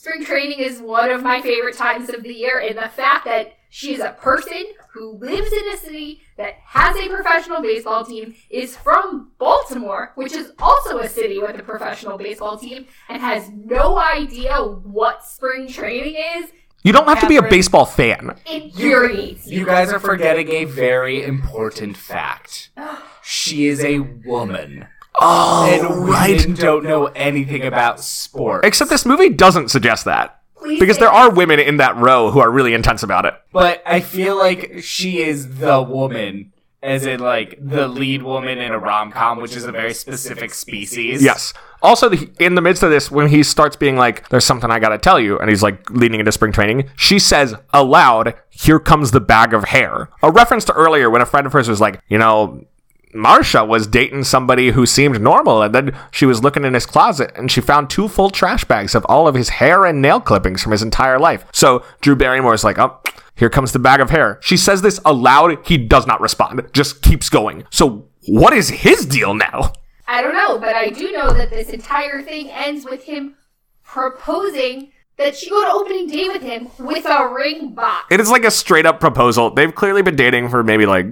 Spring training is one of my favorite times of the year, and the fact that she is a person who lives in a city that has a professional baseball team, is from Baltimore, which is also a city with a professional baseball team, and has no idea what spring training is, You don't have to be a baseball fan. infuriates me. You guys are forgetting a very important fact. She is a woman. Oh, and women don't know anything about sports. Except this movie doesn't suggest that. Please Because there are women in that row who are really intense about it. But I feel like she is the woman, as in like the lead woman in a rom com, which is a very specific species. Yes. Also, the, in the midst of this, when he starts being like, "There's something I gotta tell you," and he's like leading into spring training, she says aloud, "Here comes the bag of hair." A reference to earlier when a friend of hers was like, "You know." Marsha was dating somebody who seemed normal, and then she was looking in his closet and she found two full trash bags of all of his hair and nail clippings from his entire life. So Drew Barrymore is like, oh, here comes the bag of hair. She says this aloud. He does not respond, just keeps going. So what is his deal now? I don't know, but I do know that this entire thing ends with him proposing that she go to opening day with him with a ring box. It is like a straight up proposal. They've clearly been dating for maybe like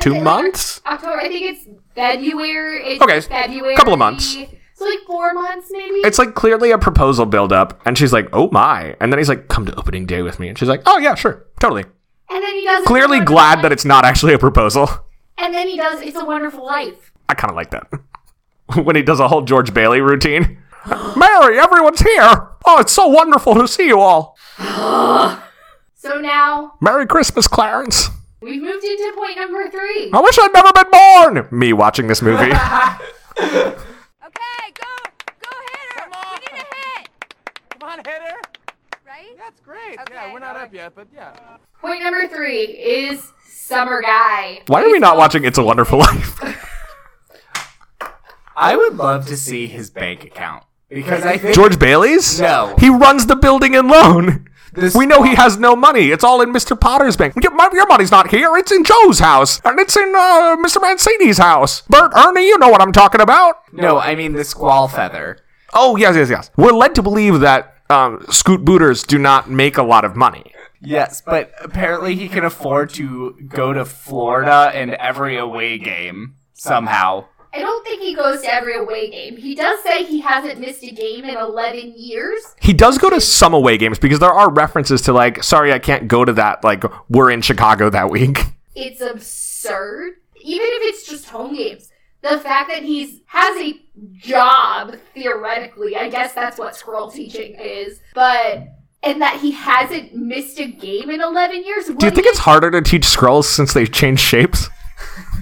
two Like, months. October, I think it's February. It's Okay, February. couple of months. So like four months, maybe. It's like clearly a proposal build up, and she's like, "Oh my!" And then he's like, "Come to opening day with me," and she's like, "Oh yeah, sure, totally." and then he does. Clearly glad Life. that it's not actually a proposal. And then he does. It's a Wonderful Life. I kind of like that when he does a whole George Bailey routine. Mary, everyone's here. Oh, it's so wonderful to see you all. So now Merry Christmas, Clarence. We've moved into point number three. I wish I'd never been born. Me watching this movie. Okay, go, go hit her. We need a hit, Come on, hit her. right? That's great. yeah, Okay, we're not up yet, but yeah. Point number three is Summer Guy. Why are we not watching It's a Wonderful Life? I would love to see his bank account because I think George Bailey's? No. He runs the building and loan. This We know he has no money. It's all in Mr. Potter's bank. Your, mon- your money's not here. It's in Joe's house. And it's in uh, Mr. Mancini's house. Bert, Ernie, you know what I'm talking about. No, I mean the squall feather. Oh, yes, yes, yes. We're led to believe that um, Scoot Booters do not make a lot of money. Yes, but apparently he can afford to go to Florida in every away game somehow. I don't think he goes to every away game. He does say he hasn't missed a game in 11 years. He does go to some away games because there are references to, like, sorry, I can't go to that. Like, we're in Chicago that week. It's absurd. Even if it's just home games. The fact that he's has a job, theoretically, I guess that's what scroll teaching is, but and that he hasn't missed a game in 11 years. Do you think it's harder to teach scrolls since they've changed shapes?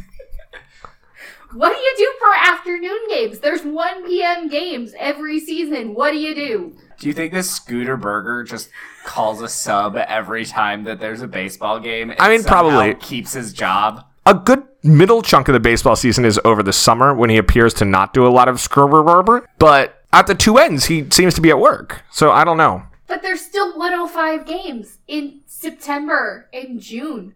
What do you do for afternoon games? There's 1 p.m. games every season. What do you do? Do you think this Scooter Burger just calls a sub every time that there's a baseball game? and I mean, probably. keeps his job. A good middle chunk of the baseball season is over the summer when he appears to not do a lot of scrubber but at the two ends he seems to be at work. So I don't know. But there's still 105 games in September and June.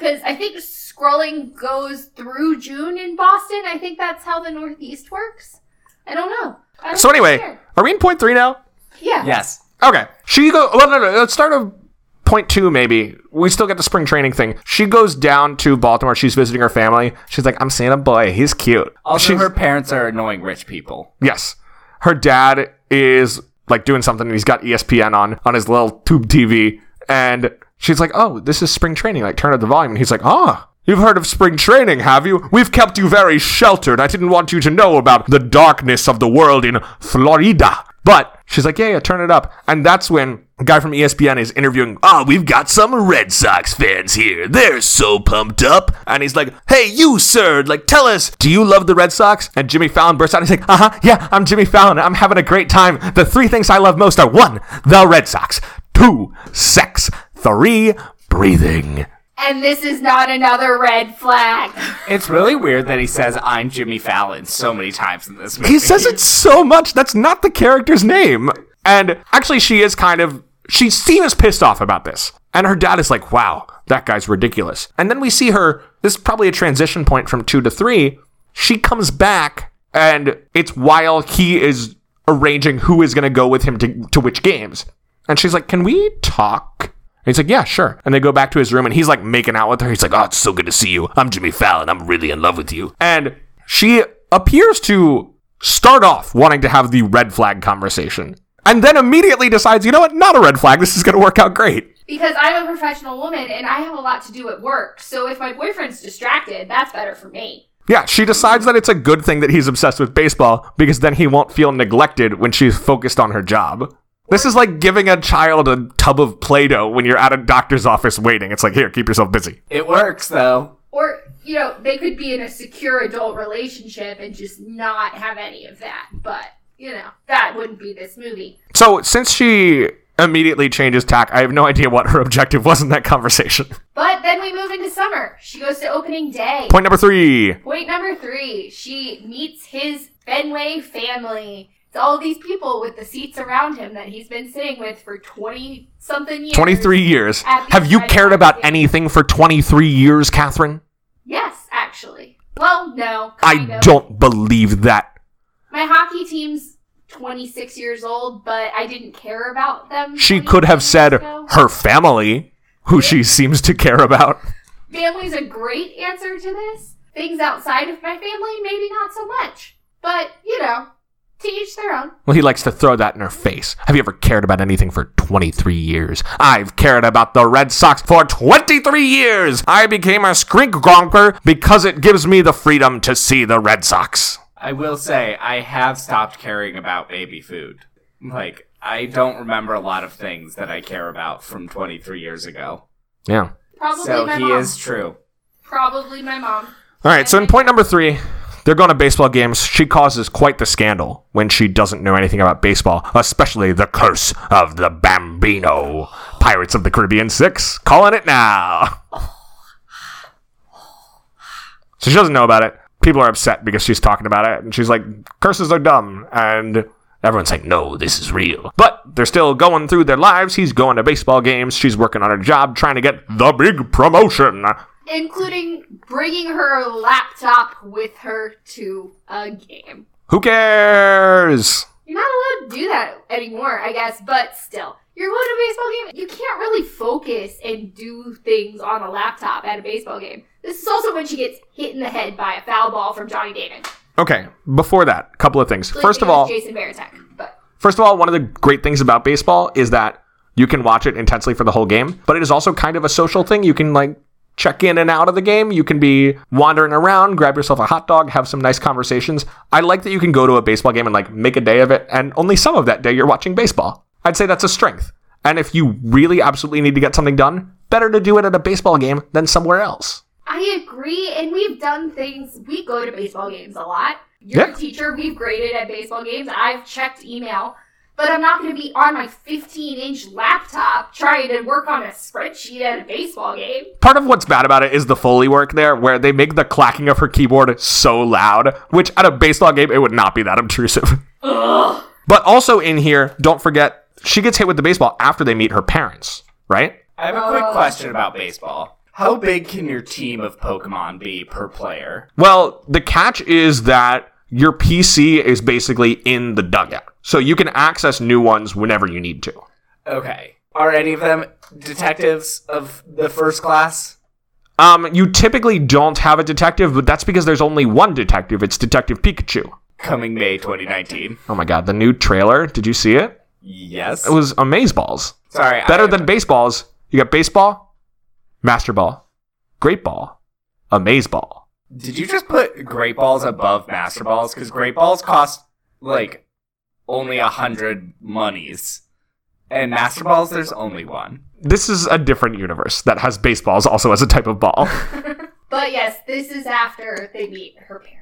Because I think scrolling goes through June in Boston. I think that's how the Northeast works. I don't know. I don't So anyway, care. are we in point three now? yeah. Yes. Okay. She go. Well, no, no. Let's start of point two. Maybe we still get the spring training thing. She goes down to Baltimore. She's visiting her family. She's like, "I'm seeing a boy. He's cute." Also, She's- her parents are annoying rich people. yes. Her dad is like doing something, and he's got ESPN on on his little tube TV, and she's like, "Oh, this is spring training. Like, turn up the volume." And he's like, "Ah." You've heard of spring training, have you? We've kept you very sheltered. I didn't want you to know about the darkness of the world in Florida. But she's like, yeah, yeah, turn it up. And that's when a guy from ESPN is interviewing, oh, we've got some Red Sox fans here. They're so pumped up. And he's like, hey, you, sir, like, tell us, do you love the Red Sox? And Jimmy Fallon bursts out. And he's like, uh huh, yeah, I'm Jimmy Fallon. I'm having a great time. The three things I love most are one, the Red Sox, two, sex, three, breathing. And this is not another red flag. It's really weird that he says I'm Jimmy Fallon so many times in this movie. He says it so much. That's not the character's name. And actually, she is kind of. She seems pissed off about this. And her dad is like, wow, that guy's ridiculous. And then we see her. This is probably a transition point from two to three. She comes back, and it's while he is arranging who is going to go with him to, to which games. And she's like, can we talk? And he's like, yeah, sure. And they go back to his room, and he's like making out with her. He's like, oh, it's so good to see you. I'm Jimmy Fallon. I'm really in love with you. And she appears to start off wanting to have the red flag conversation. And then immediately decides, you know what, not a red flag. This is going to work out great. Because I'm a professional woman and I have a lot to do at work. So if my boyfriend's distracted, that's better for me. Yeah, she decides that it's a good thing that he's obsessed with baseball because then he won't feel neglected when she's focused on her job. This is like giving a child a tub of Play Doh when you're at a doctor's office waiting. It's like, here, keep yourself busy. It works though. Or, you know, they could be in a secure adult relationship and just not have any of that. But, you know, that wouldn't be this movie. So, since she immediately changes tack, I have no idea what her objective was in that conversation. But then we move into summer. She goes to opening day. Point number three. Point number three, she meets his Fenway family. It's all these people with the seats around him that he's been sitting with for 20 something years. 23 years. Have you cared about game. anything for 23 years, Catherine? Yes, actually. Well, no. I of. don't believe that. My hockey team's 26 years old, but I didn't care about them. She could have said ago. her family, who she seems to care about. Family's a great answer to this. Things outside of my family, maybe not so much. But, you know, to each their own. Well, he likes to throw that in her face. Have you ever cared about anything for 23 years? I've cared about the Red Sox for 23 years! I became a skrink gronker because it gives me the freedom to see the Red Sox. I will say I have stopped caring about baby food. Like I don't remember a lot of things that I care about from 23 years ago. Yeah. Probably So my he mom. is true. Probably my mom. All right, so in point number three, they're going to baseball games. She causes quite the scandal when she doesn't know anything about baseball, especially the curse of the Bambino. Pirates of the Caribbean 6, calling it now. So she doesn't know about it. People are upset because she's talking about it, and she's like, curses are dumb. And Everyone's like, no, this is real. But they're still going through their lives. He's going to baseball games. She's working on her job, trying to get the big promotion. Including bringing her laptop with her to a game. Who cares? You're not allowed to do that anymore, I guess, but still. You're going to a baseball game. You can't really focus and do things on a laptop at a baseball game. This is also when she gets hit in the head by a foul ball from Johnny Damon. Okay, before that, a couple of things. First of all, Jason Varitek. But First of all, one of the great things about baseball is that you can watch it intensely for the whole game, but it is also kind of a social thing. You can like check in and out of the game. You can be wandering around, grab yourself a hot dog, have some nice conversations. I like that you can go to a baseball game and like make a day of it, and only some of that day you're watching baseball. I'd say that's a strength. And if you really absolutely need to get something done, better to do it at a baseball game than somewhere else. I agree, and we've done things. We go to baseball games a lot. You're Yeah. a teacher. We've graded at baseball games. I've checked email, but I'm not going to be on my 15 inch laptop trying to work on a spreadsheet at a baseball game. Part of what's bad about it is the Foley work there, where they make the clacking of her keyboard so loud, which at a baseball game, it would not be that obtrusive. But also in here, don't forget, she gets hit with the baseball after they meet her parents, right? I have a quick oh. question about baseball. How big can your team of Pokemon be per player? Well, the catch is that your PC is basically in the dugout. So you can access new ones whenever you need to. Okay. Are any of them detectives of the first class? Um, you typically don't have a detective, but that's because there's only one detective. It's Detective Pikachu. Coming May 2019. Oh my god, the new trailer. Did you see it? Yes. It was amazeballs. Sorry. Better I- than baseballs. You got baseball, master ball, great ball, amaze ball. Did you just put great balls above master balls? Because great balls cost like only a hundred monies, and master balls there's only one. This is a different universe that has baseballs also as a type of ball. But yes, this is after they meet her parents.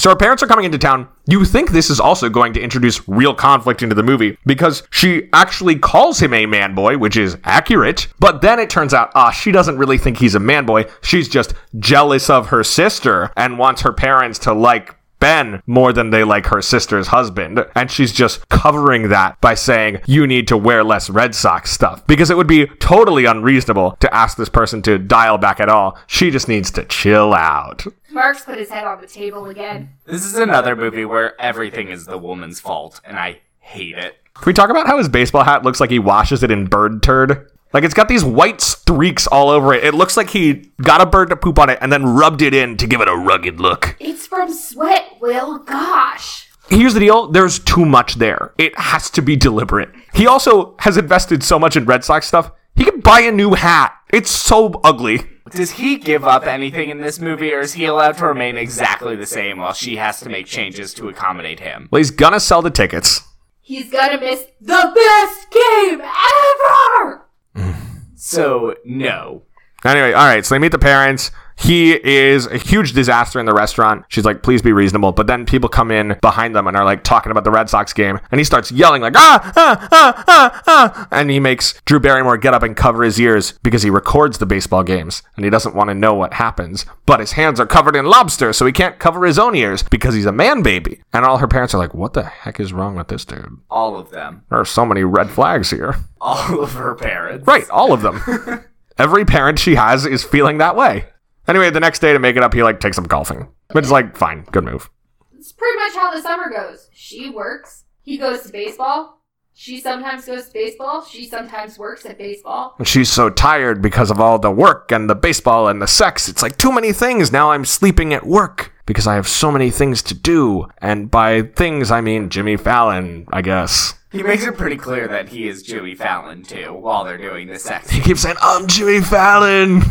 So her parents are coming into town. You think this is also going to introduce real conflict into the movie because she actually calls him a man boy, which is accurate. But then it turns out, ah, she doesn't really think he's a man boy. She's just jealous of her sister and wants her parents to like Ben more than they like her sister's husband. And she's just covering that by saying, you need to wear less Red Sox stuff. Because it would be totally unreasonable to ask this person to dial back at all. She just needs to chill out. Mark's put his head on the table again. This is another movie where everything is the woman's fault, and I hate it. Can we talk about how his baseball hat looks like he washes it in bird turd? Like it's got these white streaks all over it. It looks like he got a bird to poop on it and then rubbed it in to give it a rugged look. It's from Sweat, Will. Gosh. Here's the deal there's too much there. It has to be deliberate. He also has invested so much in Red Sox stuff, he could buy a new hat. It's so ugly. Does he give up anything in this movie, or is he allowed to remain exactly the same while she has to make changes to accommodate him? Well, he's gonna sell the tickets. He's gonna miss the best game ever! Mm. So, no. Anyway, all right, so they meet the parents. He is a huge disaster in the restaurant. She's like, please be reasonable. But then people come in behind them and are like talking about the Red Sox game. And he starts yelling, like, ah, ah, ah, ah, ah. And he makes Drew Barrymore get up and cover his ears because he records the baseball games and he doesn't want to know what happens. But his hands are covered in lobster, so he can't cover his own ears because he's a man baby. And all her parents are like, what the heck is wrong with this dude? All of them. There are so many red flags here. All of her parents. Right, all of them. Every parent she has is feeling that way. Anyway, the next day to make it up, he like takes up golfing. But it's like, fine, good move. It's pretty much how the summer goes. She works. He goes to baseball. She sometimes goes to baseball. She sometimes works at baseball. And she's so tired because of all the work and the baseball and the sex. It's like too many things. Now I'm sleeping at work because I have so many things to do. And by things, I mean Jimmy Fallon, I guess. He makes it pretty clear that he is Jimmy Fallon, too, while they're doing the sex. He keeps saying, I'm Jimmy Fallon.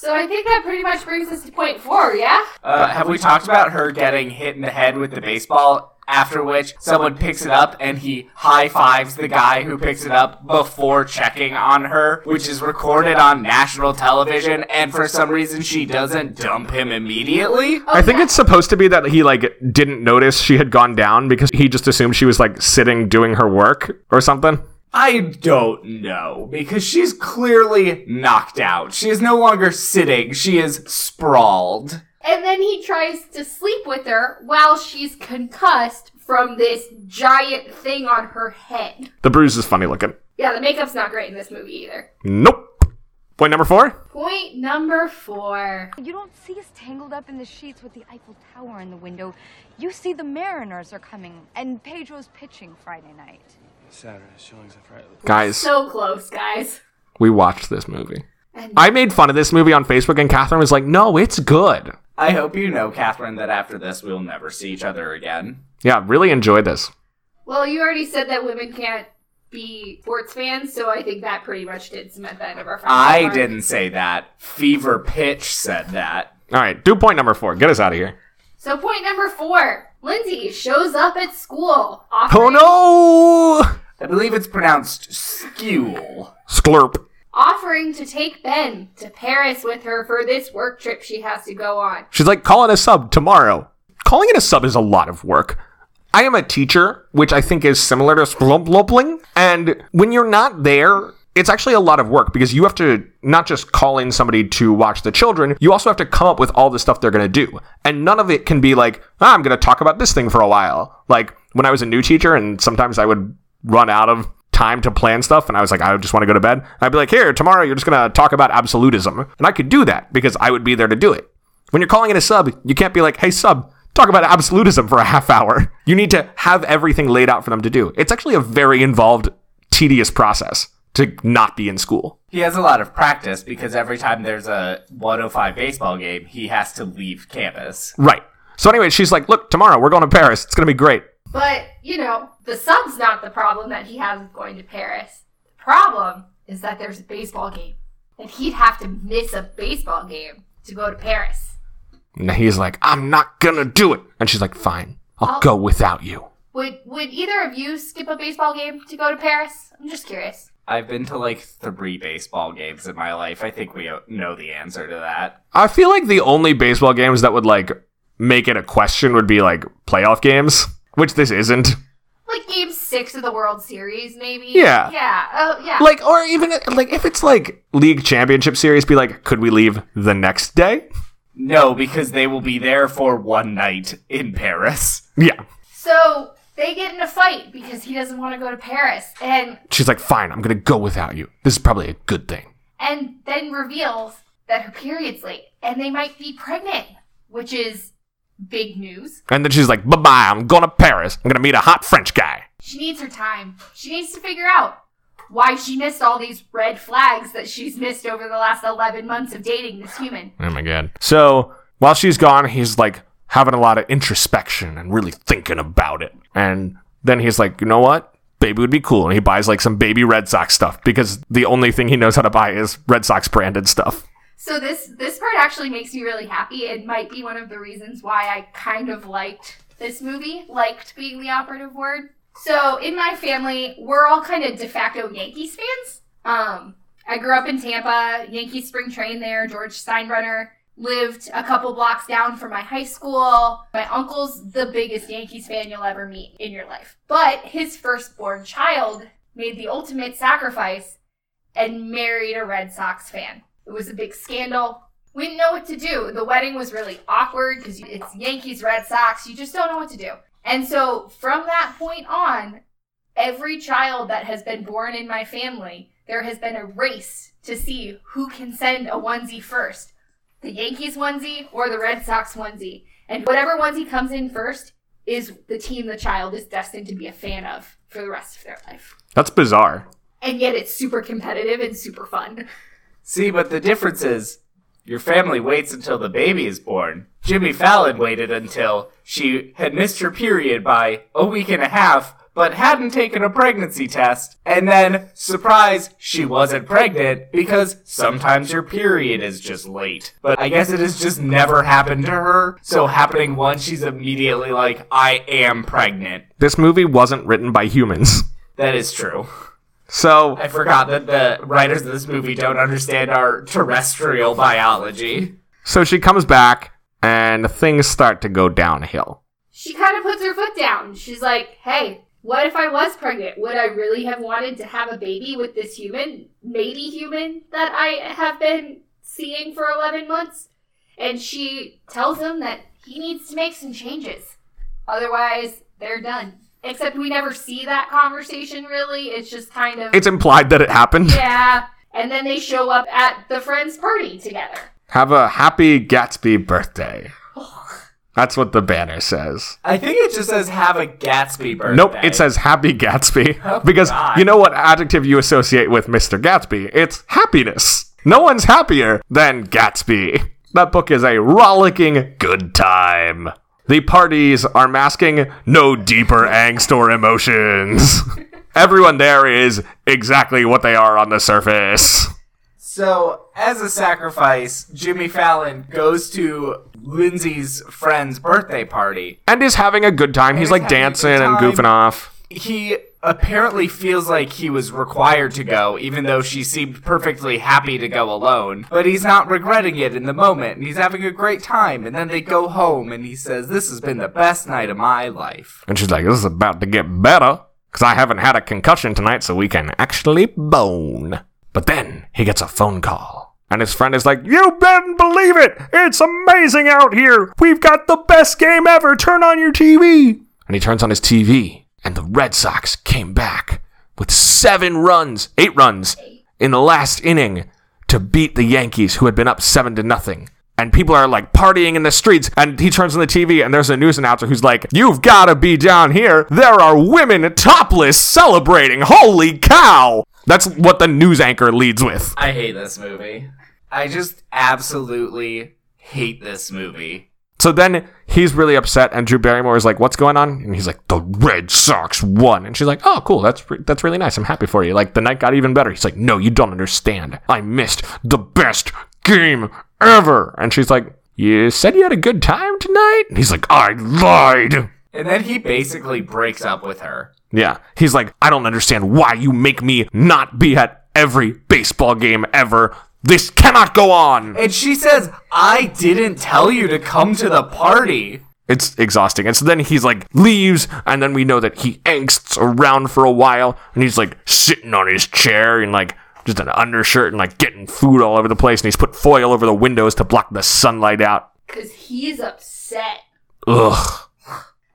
So I think that pretty much brings us to point four, yeah? Uh, have we talked about her getting hit in the head with the baseball? After which someone picks it up and he high fives the guy who picks it up before checking on her, which is recorded on national television, and for some reason she doesn't dump him immediately. I think it's supposed to be that he like didn't notice she had gone down because he just assumed she was like sitting doing her work or something. I don't know, because she's clearly knocked out. She is no longer sitting, she is sprawled. And then he tries to sleep with her while she's concussed from this giant thing on her head. The bruise is funny looking. Yeah, the makeup's not great in this movie either. Nope. Point number four. Point number four. You don't see us tangled up in the sheets with the Eiffel Tower in the window. You see the Mariners are coming, and Pedro's pitching Friday night. Saturday, showings on Friday. Guys, So close, guys. we watched this movie. And I made fun of this movie on Facebook, and Catherine was like, no, it's good. I hope you know, Catherine, that after this we'll never see each other again. Yeah, really enjoyed this. well, you already said that women can't be sports fans, so I think that pretty much did cement the end of our friendship. I Mark. didn't say that. Fever Pitch said that. All right, do point number four. Get us out of here. So point number four. Lindsay shows up at school. Oh Offering, no! I believe it's pronounced skewel. Sklurp. offering to take Ben to Paris with her for this work trip she has to go on. She's like, call it a sub tomorrow. Calling it a sub is a lot of work. I am a teacher, which I think is similar to splumplumpling. And when you're not there, it's actually a lot of work because you have to not just call in somebody to watch the children, you also have to come up with all the stuff they're going to do. And none of it can be like, ah, I'm going to talk about this thing for a while. Like when I was a new teacher and sometimes I would run out of time to plan stuff and I was like, I just want to go to bed. I'd be like, here, tomorrow you're just going to talk about absolutism. And I could do that because I would be there to do it. When you're calling it a sub, you can't be like, hey, sub, talk about absolutism for a half hour. You need to have everything laid out for them to do. It's actually a very involved, tedious process to not be in school. He has a lot of practice because every time there's a 105 baseball game, he has to leave campus. Right. So, anyway, she's like, look, tomorrow we're going to Paris. It's going to be great. But, you know, the sub's not the problem that he has with going to Paris. The problem is that there's a baseball game. And he'd have to miss a baseball game to go to Paris. And he's like, I'm not going to do it. And she's like, fine, I'll I'll- go without you. Would would either of you skip a baseball game to go to Paris? I'm just curious. I've been to like three baseball games in my life. I think we know the answer to that. I feel like the only baseball games that would like make it a question would be like playoff games, which this isn't. Like game six of the World Series, maybe. Yeah. Yeah. Oh, yeah. Like, or even like if it's like league championship series, be like, could we leave the next day? No, because they will be there for one night in Paris. Yeah. so they get in a fight because he doesn't want to go to Paris, and She's like, fine, I'm gonna go without you. This is probably a good thing. and then reveals that her period's late, and they might be pregnant, which is big news. And then she's like, bye bye, I'm going to Paris. I'm gonna meet a hot French guy. She needs her time. She needs to figure out why she missed all these red flags that she's missed over the last 11 months of dating this human. Oh my god. So while she's gone, he's like having a lot of introspection and really thinking about it. And then he's like, you know what? Baby would be cool. And he buys like some baby Red Sox stuff because the only thing he knows how to buy is Red Sox branded stuff. So this this part actually makes me really happy. It might be one of the reasons why I kind of liked this movie, liked being the operative word. So in my family, we're all kind of de facto Yankees fans. Um, I grew up in Tampa, Yankees spring train there. George Steinbrenner lived a couple blocks down from my high school. My uncle's the biggest Yankees fan you'll ever meet in your life. But his firstborn child made the ultimate sacrifice and married a Red Sox fan. It was a big scandal. We didn't know what to do. The wedding was really awkward because it's Yankees, Red Sox. You just don't know what to do. And so from that point on, every child that has been born in my family, there has been a race to see who can send a onesie first the Yankees onesie or the Red Sox onesie. And whatever onesie comes in first is the team the child is destined to be a fan of for the rest of their life. That's bizarre. And yet it's super competitive and super fun. See, but the difference is your family waits until the baby is born. Jimmy Fallon waited until she had missed her period by a week and a half, but hadn't taken a pregnancy test. And then, surprise, she wasn't pregnant because sometimes your period is just late. But I guess it has just never happened to her. So happening once, she's immediately like, I am pregnant. This movie wasn't written by humans. That is true. So I forgot that the writers of this movie don't understand our terrestrial biology. so she comes back and things start to go downhill. she kind of puts her foot down. She's like, hey, what if I was pregnant? Would I really have wanted to have a baby with this human, maybe human, that I have been seeing for 11 months? And she tells him that he needs to make some changes. Otherwise, they're done. Except we never see that conversation really. It's just kind of It's implied that it happened. yeah. And then they show up at the friends' party together. Have a happy Gatsby birthday. That's what the banner says. I think it just says have a Gatsby birthday. Nope, it says Happy Gatsby. Oh, because God. you know what adjective you associate with Mr. Gatsby? It's happiness. No one's happier than Gatsby. That book is a rollicking good time. The parties are masking no deeper angst or emotions. Everyone there is exactly what they are on the surface. So, as a sacrifice, Jimmy Fallon goes to Lindsay's friend's birthday party. And is having a good time. He's like dancing and goofing off. He apparently feels like he was required to go, even though she seemed perfectly happy to go alone. But he's not regretting it in the moment, and he's having a great time. And then they go home, and he says, This has been the best night of my life. And she's like, this is about to get better. Because I haven't had a concussion tonight, so we can actually bone. But then he gets a phone call. And his friend is like, You better believe it! It's amazing out here! We've got the best game ever! Turn on your TV! And he turns on his TV, and the Red Sox came back with seven runs, eight runs, in the last inning to beat the Yankees, who had been up seven to nothing. And people are like partying in the streets, and he turns on the TV, and there's a news announcer who's like, You've gotta be down here. There are women topless celebrating. Holy cow! That's what the news anchor leads with. I hate this movie. I just absolutely hate this movie. So then he's really upset, and Drew Barrymore is like, "What's going on?" And he's like, "The Red Sox won." And she's like, "Oh, cool. That's re- that's really nice. I'm happy for you. Like the night got even better." He's like, "No, you don't understand. I missed the best game ever." And she's like, "You said you had a good time tonight." And he's like, "I lied." And then he basically breaks up with her. Yeah, he's like, "I don't understand why you make me not be at every baseball game ever. This cannot go on." And she says, I didn't tell you to come to the party. It's exhausting. And so then he's like leaves, and then we know that he angsts around for a while, and he's like sitting on his chair and like just an undershirt and like getting food all over the place, and he's put foil over the windows to block the sunlight out. Because he's upset. Ugh.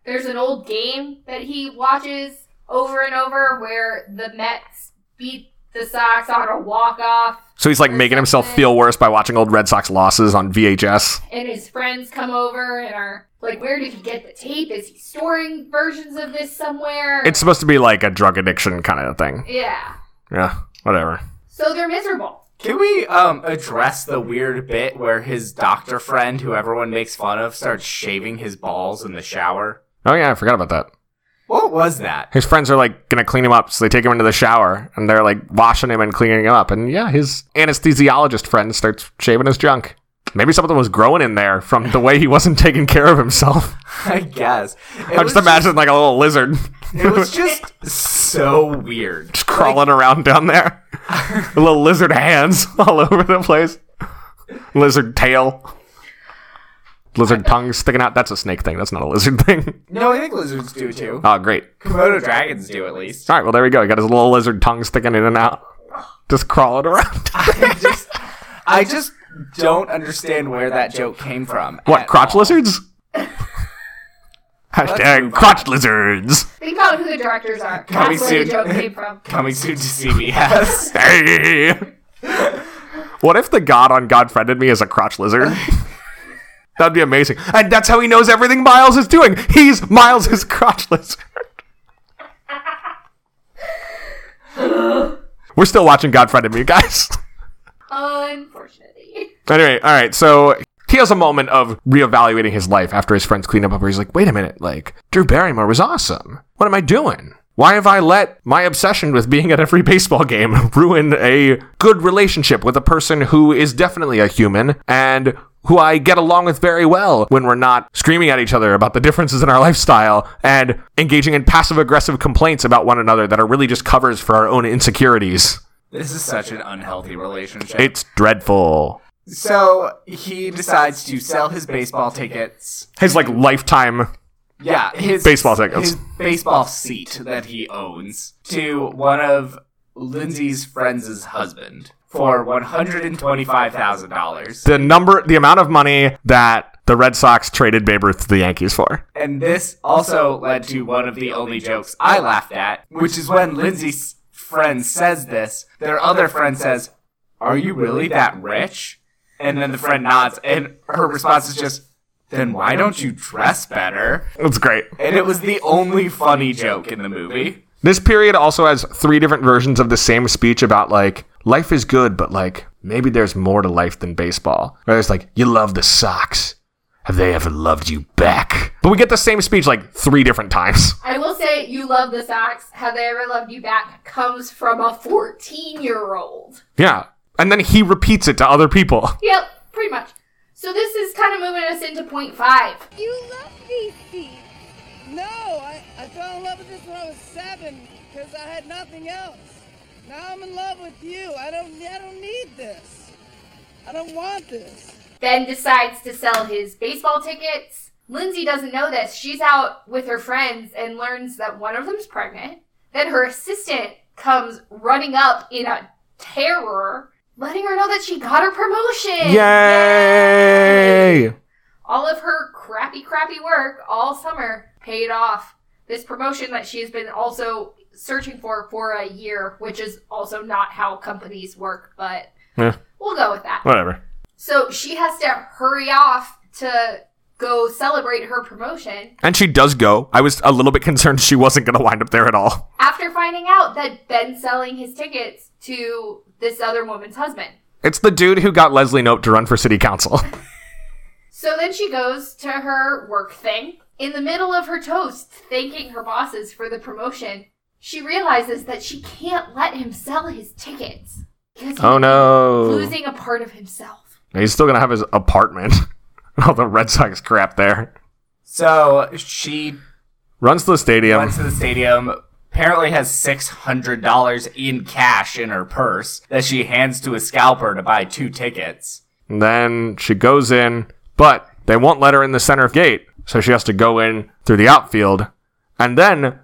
There's an old game that he watches over and over where the Mets beat the Sox on a walk off, So he's like making himself feel worse by watching old Red Sox losses on VHS. and his friends come over and are like, Where did he get the tape? Is he storing versions of this somewhere? It's supposed to be like a drug addiction kind of thing. Yeah. Yeah, whatever. So they're miserable. Can we um address the weird bit where his doctor friend, who everyone makes fun of, starts shaving his balls in the shower? Oh yeah, I forgot about that. What was that? His friends are like gonna clean him up, so they take him into the shower and they're like washing him and cleaning him up. And yeah, his anesthesiologist friend starts shaving his junk. Maybe something was growing in there from the way he wasn't taking care of himself. I guess. It I was just imagine like a little lizard it was just so weird. just crawling around down there. little lizard hands all over the place. Lizard tail. Lizard tongues sticking out. That's a snake thing. That's not a lizard thing. No, I think lizards do too. Oh, great. Komodo dragons do at least. All right, well, there we go. He got his little lizard tongue sticking in and out. Just crawling around. I just, I just don't understand where that joke came from. What, at crotch all. lizards? Hashtag crotch lizards. Think about who the directors are. Coming That's where soon. the joke came from. Coming soon to CBS. Hey! What if the god on God Friended Me is a crotch lizard? That'd be amazing. And that's how he knows everything Miles is doing. He's Miles' crotch lizard. We're still watching God Friended Me, guys. Unfortunately. Anyway, all right. So he has a moment of reevaluating his life after his friends clean up. Where he's like, "Wait a minute, like Drew Barrymore was awesome. What am I doing? Why have I let my obsession with being at every baseball game ruin a good relationship with a person who is definitely a human and who I get along with very well when we're not screaming at each other about the differences in our lifestyle and engaging in passive aggressive complaints about one another that are really just covers for our own insecurities? this is such an unhealthy relationship. It's dreadful." so he decides to sell his baseball tickets. His like lifetime Yeah, his Baseball tickets. his baseball seat that he owns to one of Lindsay's friends' husband for one hundred and twenty-five thousand dollars. the number the amount of money that the Red Sox traded Babe Ruth to the Yankees for. And this also led to one of the only jokes I laughed at, which is when Lindsay's friend says this, their other friend says, Are you really that rich? And then the friend nods, and her response is just, Then why don't you dress better? It's great. And it was the only funny joke in the movie. This period also has three different versions of the same speech about like life is good, but like maybe there's more to life than baseball. Where it's like you love the Sox. Have they ever loved you back? But we get the same speech like three different times. I will say, you love the Sox. Have they ever loved you back? Comes from a 14 year old. Yeah. And then he repeats it to other people. Yep, pretty much. So this is kind of moving us into point five. You love DC. No, I, I fell in love with this when I was seven because I had nothing else. Now I'm in love with you. I don't I don't need this. I don't want this. Ben decides to sell his baseball tickets. Lindsay doesn't know this. She's out with her friends and learns that one of them's pregnant. Then her assistant comes running up in a terror, letting her know that she got her promotion. Yay! All of her crappy, crappy work all summer paid off. This promotion that she has been also searching for for a year, which is also not how companies work, but Yeah, we'll go with that. whatever. So she has to hurry off to go celebrate her promotion And she does go. I was a little bit concerned she wasn't going to wind up there at all. after finding out that Ben's selling his tickets to this other woman's husband. It's the dude who got Leslie Knope to run for city council. So then she goes to her work thing. In the middle of her toast, thanking her bosses for the promotion, she realizes that she can't let him sell his tickets. Because oh no. losing a part of himself. He's still going to have his apartment. All the Red Sox crap there. So she Runs to the stadium. went to the stadium, apparently has $600 in cash in her purse that she hands to a scalper to buy two tickets. And then she goes in, but they won't let her in the center of gate. So she has to go in through the outfield. And then,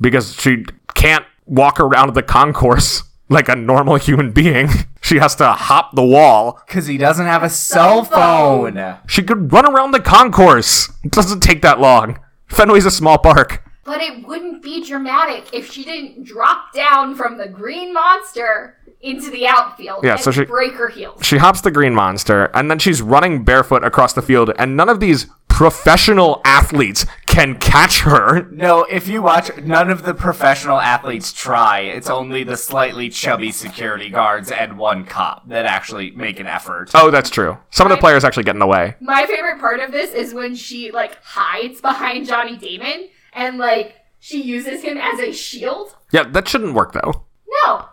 because she can't walk around the concourse like a normal human being, she has to hop the wall. Because he doesn't have a cell phone. She could run around the concourse. It doesn't take that long. Fenway's a small park. But it wouldn't be dramatic if she didn't drop down from the green monster into the outfield Yeah, and so she- break her heels. She hops the green monster, and then she's running barefoot across the field, and none of these professional athletes can catch her. No, if you watch, none of the professional athletes try. It's only the slightly chubby security guards and one cop that actually make an effort. Oh, that's true. Some of the players actually get in the way. My favorite part of this is when she like hides behind Johnny Damon and like she uses him as a shield. Yeah, that shouldn't work though. No.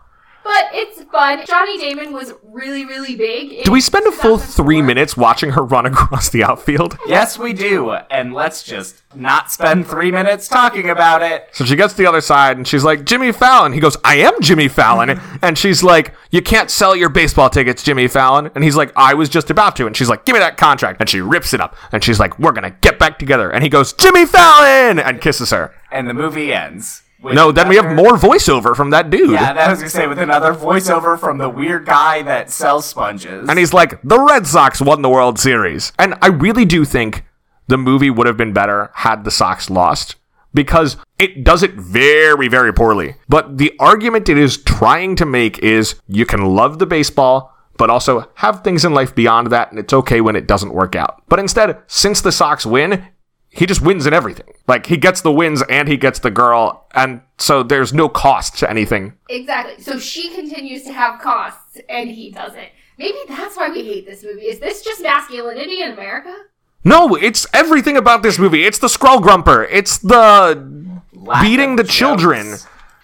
But it's fun. Johnny Damon was really, really big. in Do we spend a full three minutes watching her run across the outfield? Yes, we do, and let's just not spend three minutes talking about it. So she gets to the other side and she's like, Jimmy Fallon. He goes, I am Jimmy Fallon. and she's like, You can't sell your baseball tickets, Jimmy Fallon. And he's like, I was just about to. And she's like, Give me that contract. And she rips it up. And she's like, We're going to get back together. And he goes, Jimmy Fallon! And kisses her. And the movie ends. With No, then we have more voiceover from that dude. Yeah, that was gonna say with another voiceover from the weird guy that sells sponges. And he's like, the Red Sox won the World Series. And I really do think the movie would have been better had the Sox lost because it does it very, very poorly. But the argument it is trying to make is you can love the baseball, but also have things in life beyond that, and it's okay when it doesn't work out. But instead, since the Sox win, he just wins in everything. Like, he gets the wins and he gets the girl, and so there's no cost to anything. Exactly. So she continues to have costs and he doesn't. Maybe that's why we hate this movie. Is this just masculinity in America? No, it's everything about this movie. It's the Skrull Grumper. It's the Lack beating of the children.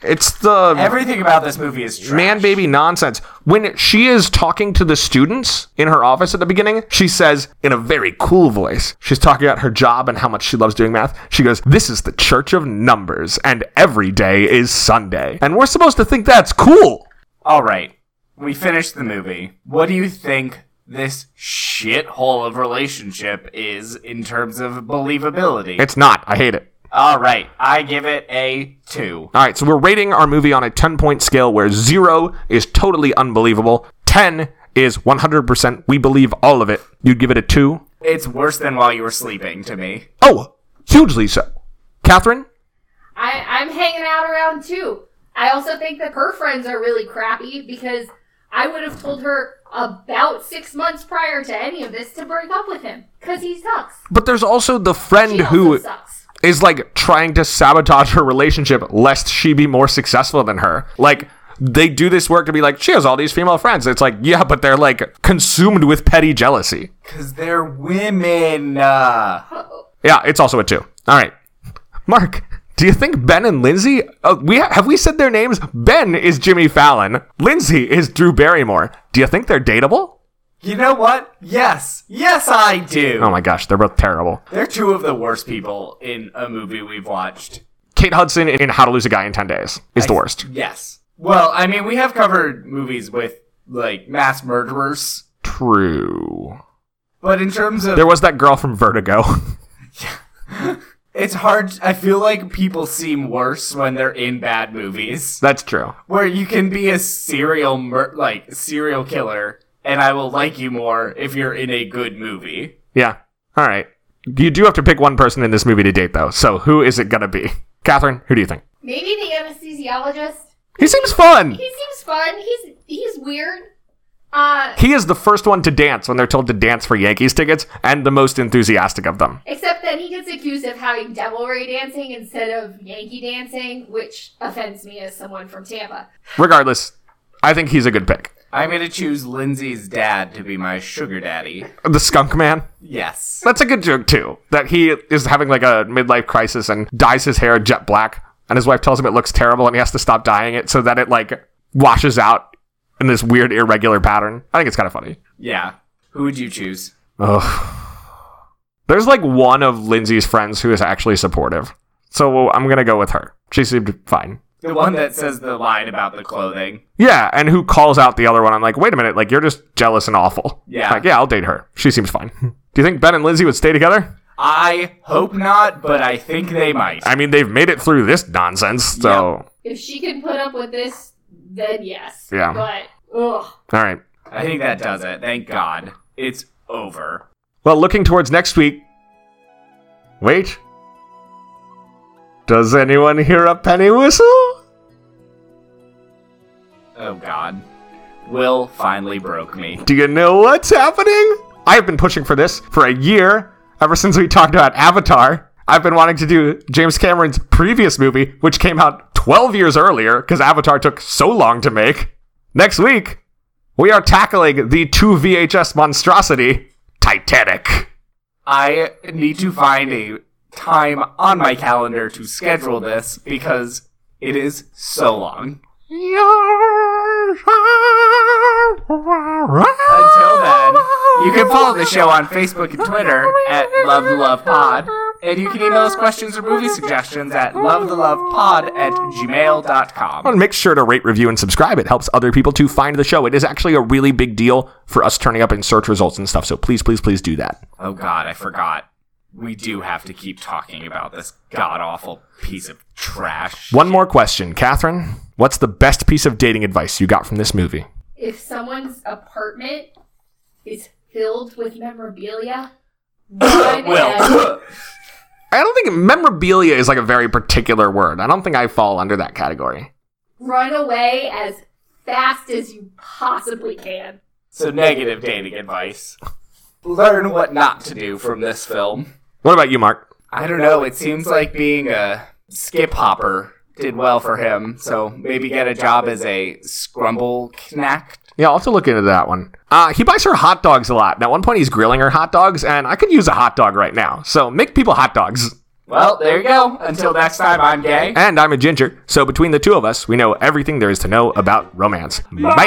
It's the Everything about this movie is trash. man baby nonsense. When she is talking to the students in her office at the beginning, she says in a very cool voice, she's talking about her job and how much she loves doing math. She goes, This is the church of numbers, and every day is Sunday. And we're supposed to think that's cool. All right, we finished the movie. What do you think this shithole of relationship is in terms of believability? It's not. I hate it. All right, I give it a two. All right, so we're rating our movie on a 10 point scale where 0 is totally unbelievable, 10 is 100% we believe all of it. You'd give it a 2. It's worse than while you were sleeping to me. Oh, hugely so. Catherine? I, I'm hanging out around too. I also think that her friends are really crappy because I would have told her about six months prior to any of this to break up with him because he sucks. But there's also the friend She also who sucks. Is like trying to sabotage her relationship lest she be more successful than her. Like they do this work to be like she has all these female friends. It's like yeah, but they're like consumed with petty jealousy. Cause they're women. Uh, Yeah, it's also a two. All right, Mark. Do you think Ben and Lindsay? Uh, we ha- have we said their names? Ben is Jimmy Fallon. Lindsay is Drew Barrymore. Do you think they're dateable? You know what? Yes. Yes, I do. Oh my gosh, they're both terrible. They're two of the worst people in a movie we've watched. Kate Hudson in How to Lose a Guy in Ten Days is the worst. Yes. Well, I mean, we have covered movies with, like, mass murderers. True. But in terms of. There was that girl from Vertigo. It's hard. I feel like people seem worse when they're in bad movies. That's true. Where you can be a serial mur- like serial killer, and I will like you more if you're in a good movie. Yeah. All right. You do have to pick one person in this movie to date, though. So who is it gonna be? Catherine, who do you think? Maybe the anesthesiologist. He seems fun. He seems fun. He's he's weird. Uh, He is the first one to dance when they're told to dance for Yankees tickets, and the most enthusiastic of them. except that he gets accused of having Devil Ray dancing instead of Yankee dancing, which offends me as someone from Tampa. Regardless, I think he's a good pick. I'm gonna choose Lindsay's dad to be my sugar daddy. The skunk man. Yes. That's a good joke too. That he is having like a midlife crisis and dyes his hair jet black, and his wife tells him it looks terrible, and he has to stop dyeing it so that it like washes out in this weird irregular pattern. I think it's kind of funny. Yeah. Who would you choose? Ugh. There's like one of Lindsay's friends who is actually supportive, so I'm gonna go with her. She seemed fine. The one that says the line about the clothing. Yeah, and who calls out the other one? I'm like, wait a minute, like you're just jealous and awful. Yeah. like yeah, I'll date her. She seems fine. Do you think Ben and Lindsay would stay together? I hope not, but I think they might. I mean, they've made it through this nonsense, so If she can put up with this, then yes. Yeah. But ugh. all right. I think that does it. Thank God. It's over. Well, looking towards next week. Wait. Does anyone hear a penny whistle? Oh God. Will finally broke me. Do you know what's happening? I have been pushing for this for a year, ever since we talked about Avatar. I've been wanting to do James Cameron's previous movie, which came out 12 years earlier because Avatar took so long to make. Next week, we are tackling the 2 VHS monstrosity, Titanic. I need to find a time on my calendar to schedule this because it is so long. Until then, you can follow the show on Facebook and Twitter at Love the Love Pod, and you can email us questions or movie suggestions at lovethelovepod at gmail.com. And make sure to rate, review, and subscribe. It helps other people to find the show. It is actually a really big deal for us turning up in search results and stuff. So please, please, please do that. Oh god, I forgot. We do have to keep talking about this god awful piece of trash. One more question, Catherine. What's the best piece of dating advice you got from this movie? if someone's apartment is filled with memorabilia, run ahead. I don't think memorabilia is like a very particular word. I don't think I fall under that category. run away as fast as you possibly can. so negative dating advice. Learn what not to do from this film. What about you, Mark? I don't know, it seems like being a skip hopper did well for him, so maybe get a job as a scrumble knack. Yeah, I'll have to look into that one. Uh, he buys her hot dogs a lot. And at one point, he's grilling her hot dogs, and I could use a hot dog right now. So make people hot dogs. Well, there you go. Until next time, I'm gay. And I'm a ginger, so between the two of us, we know everything there is to know about romance. Bye!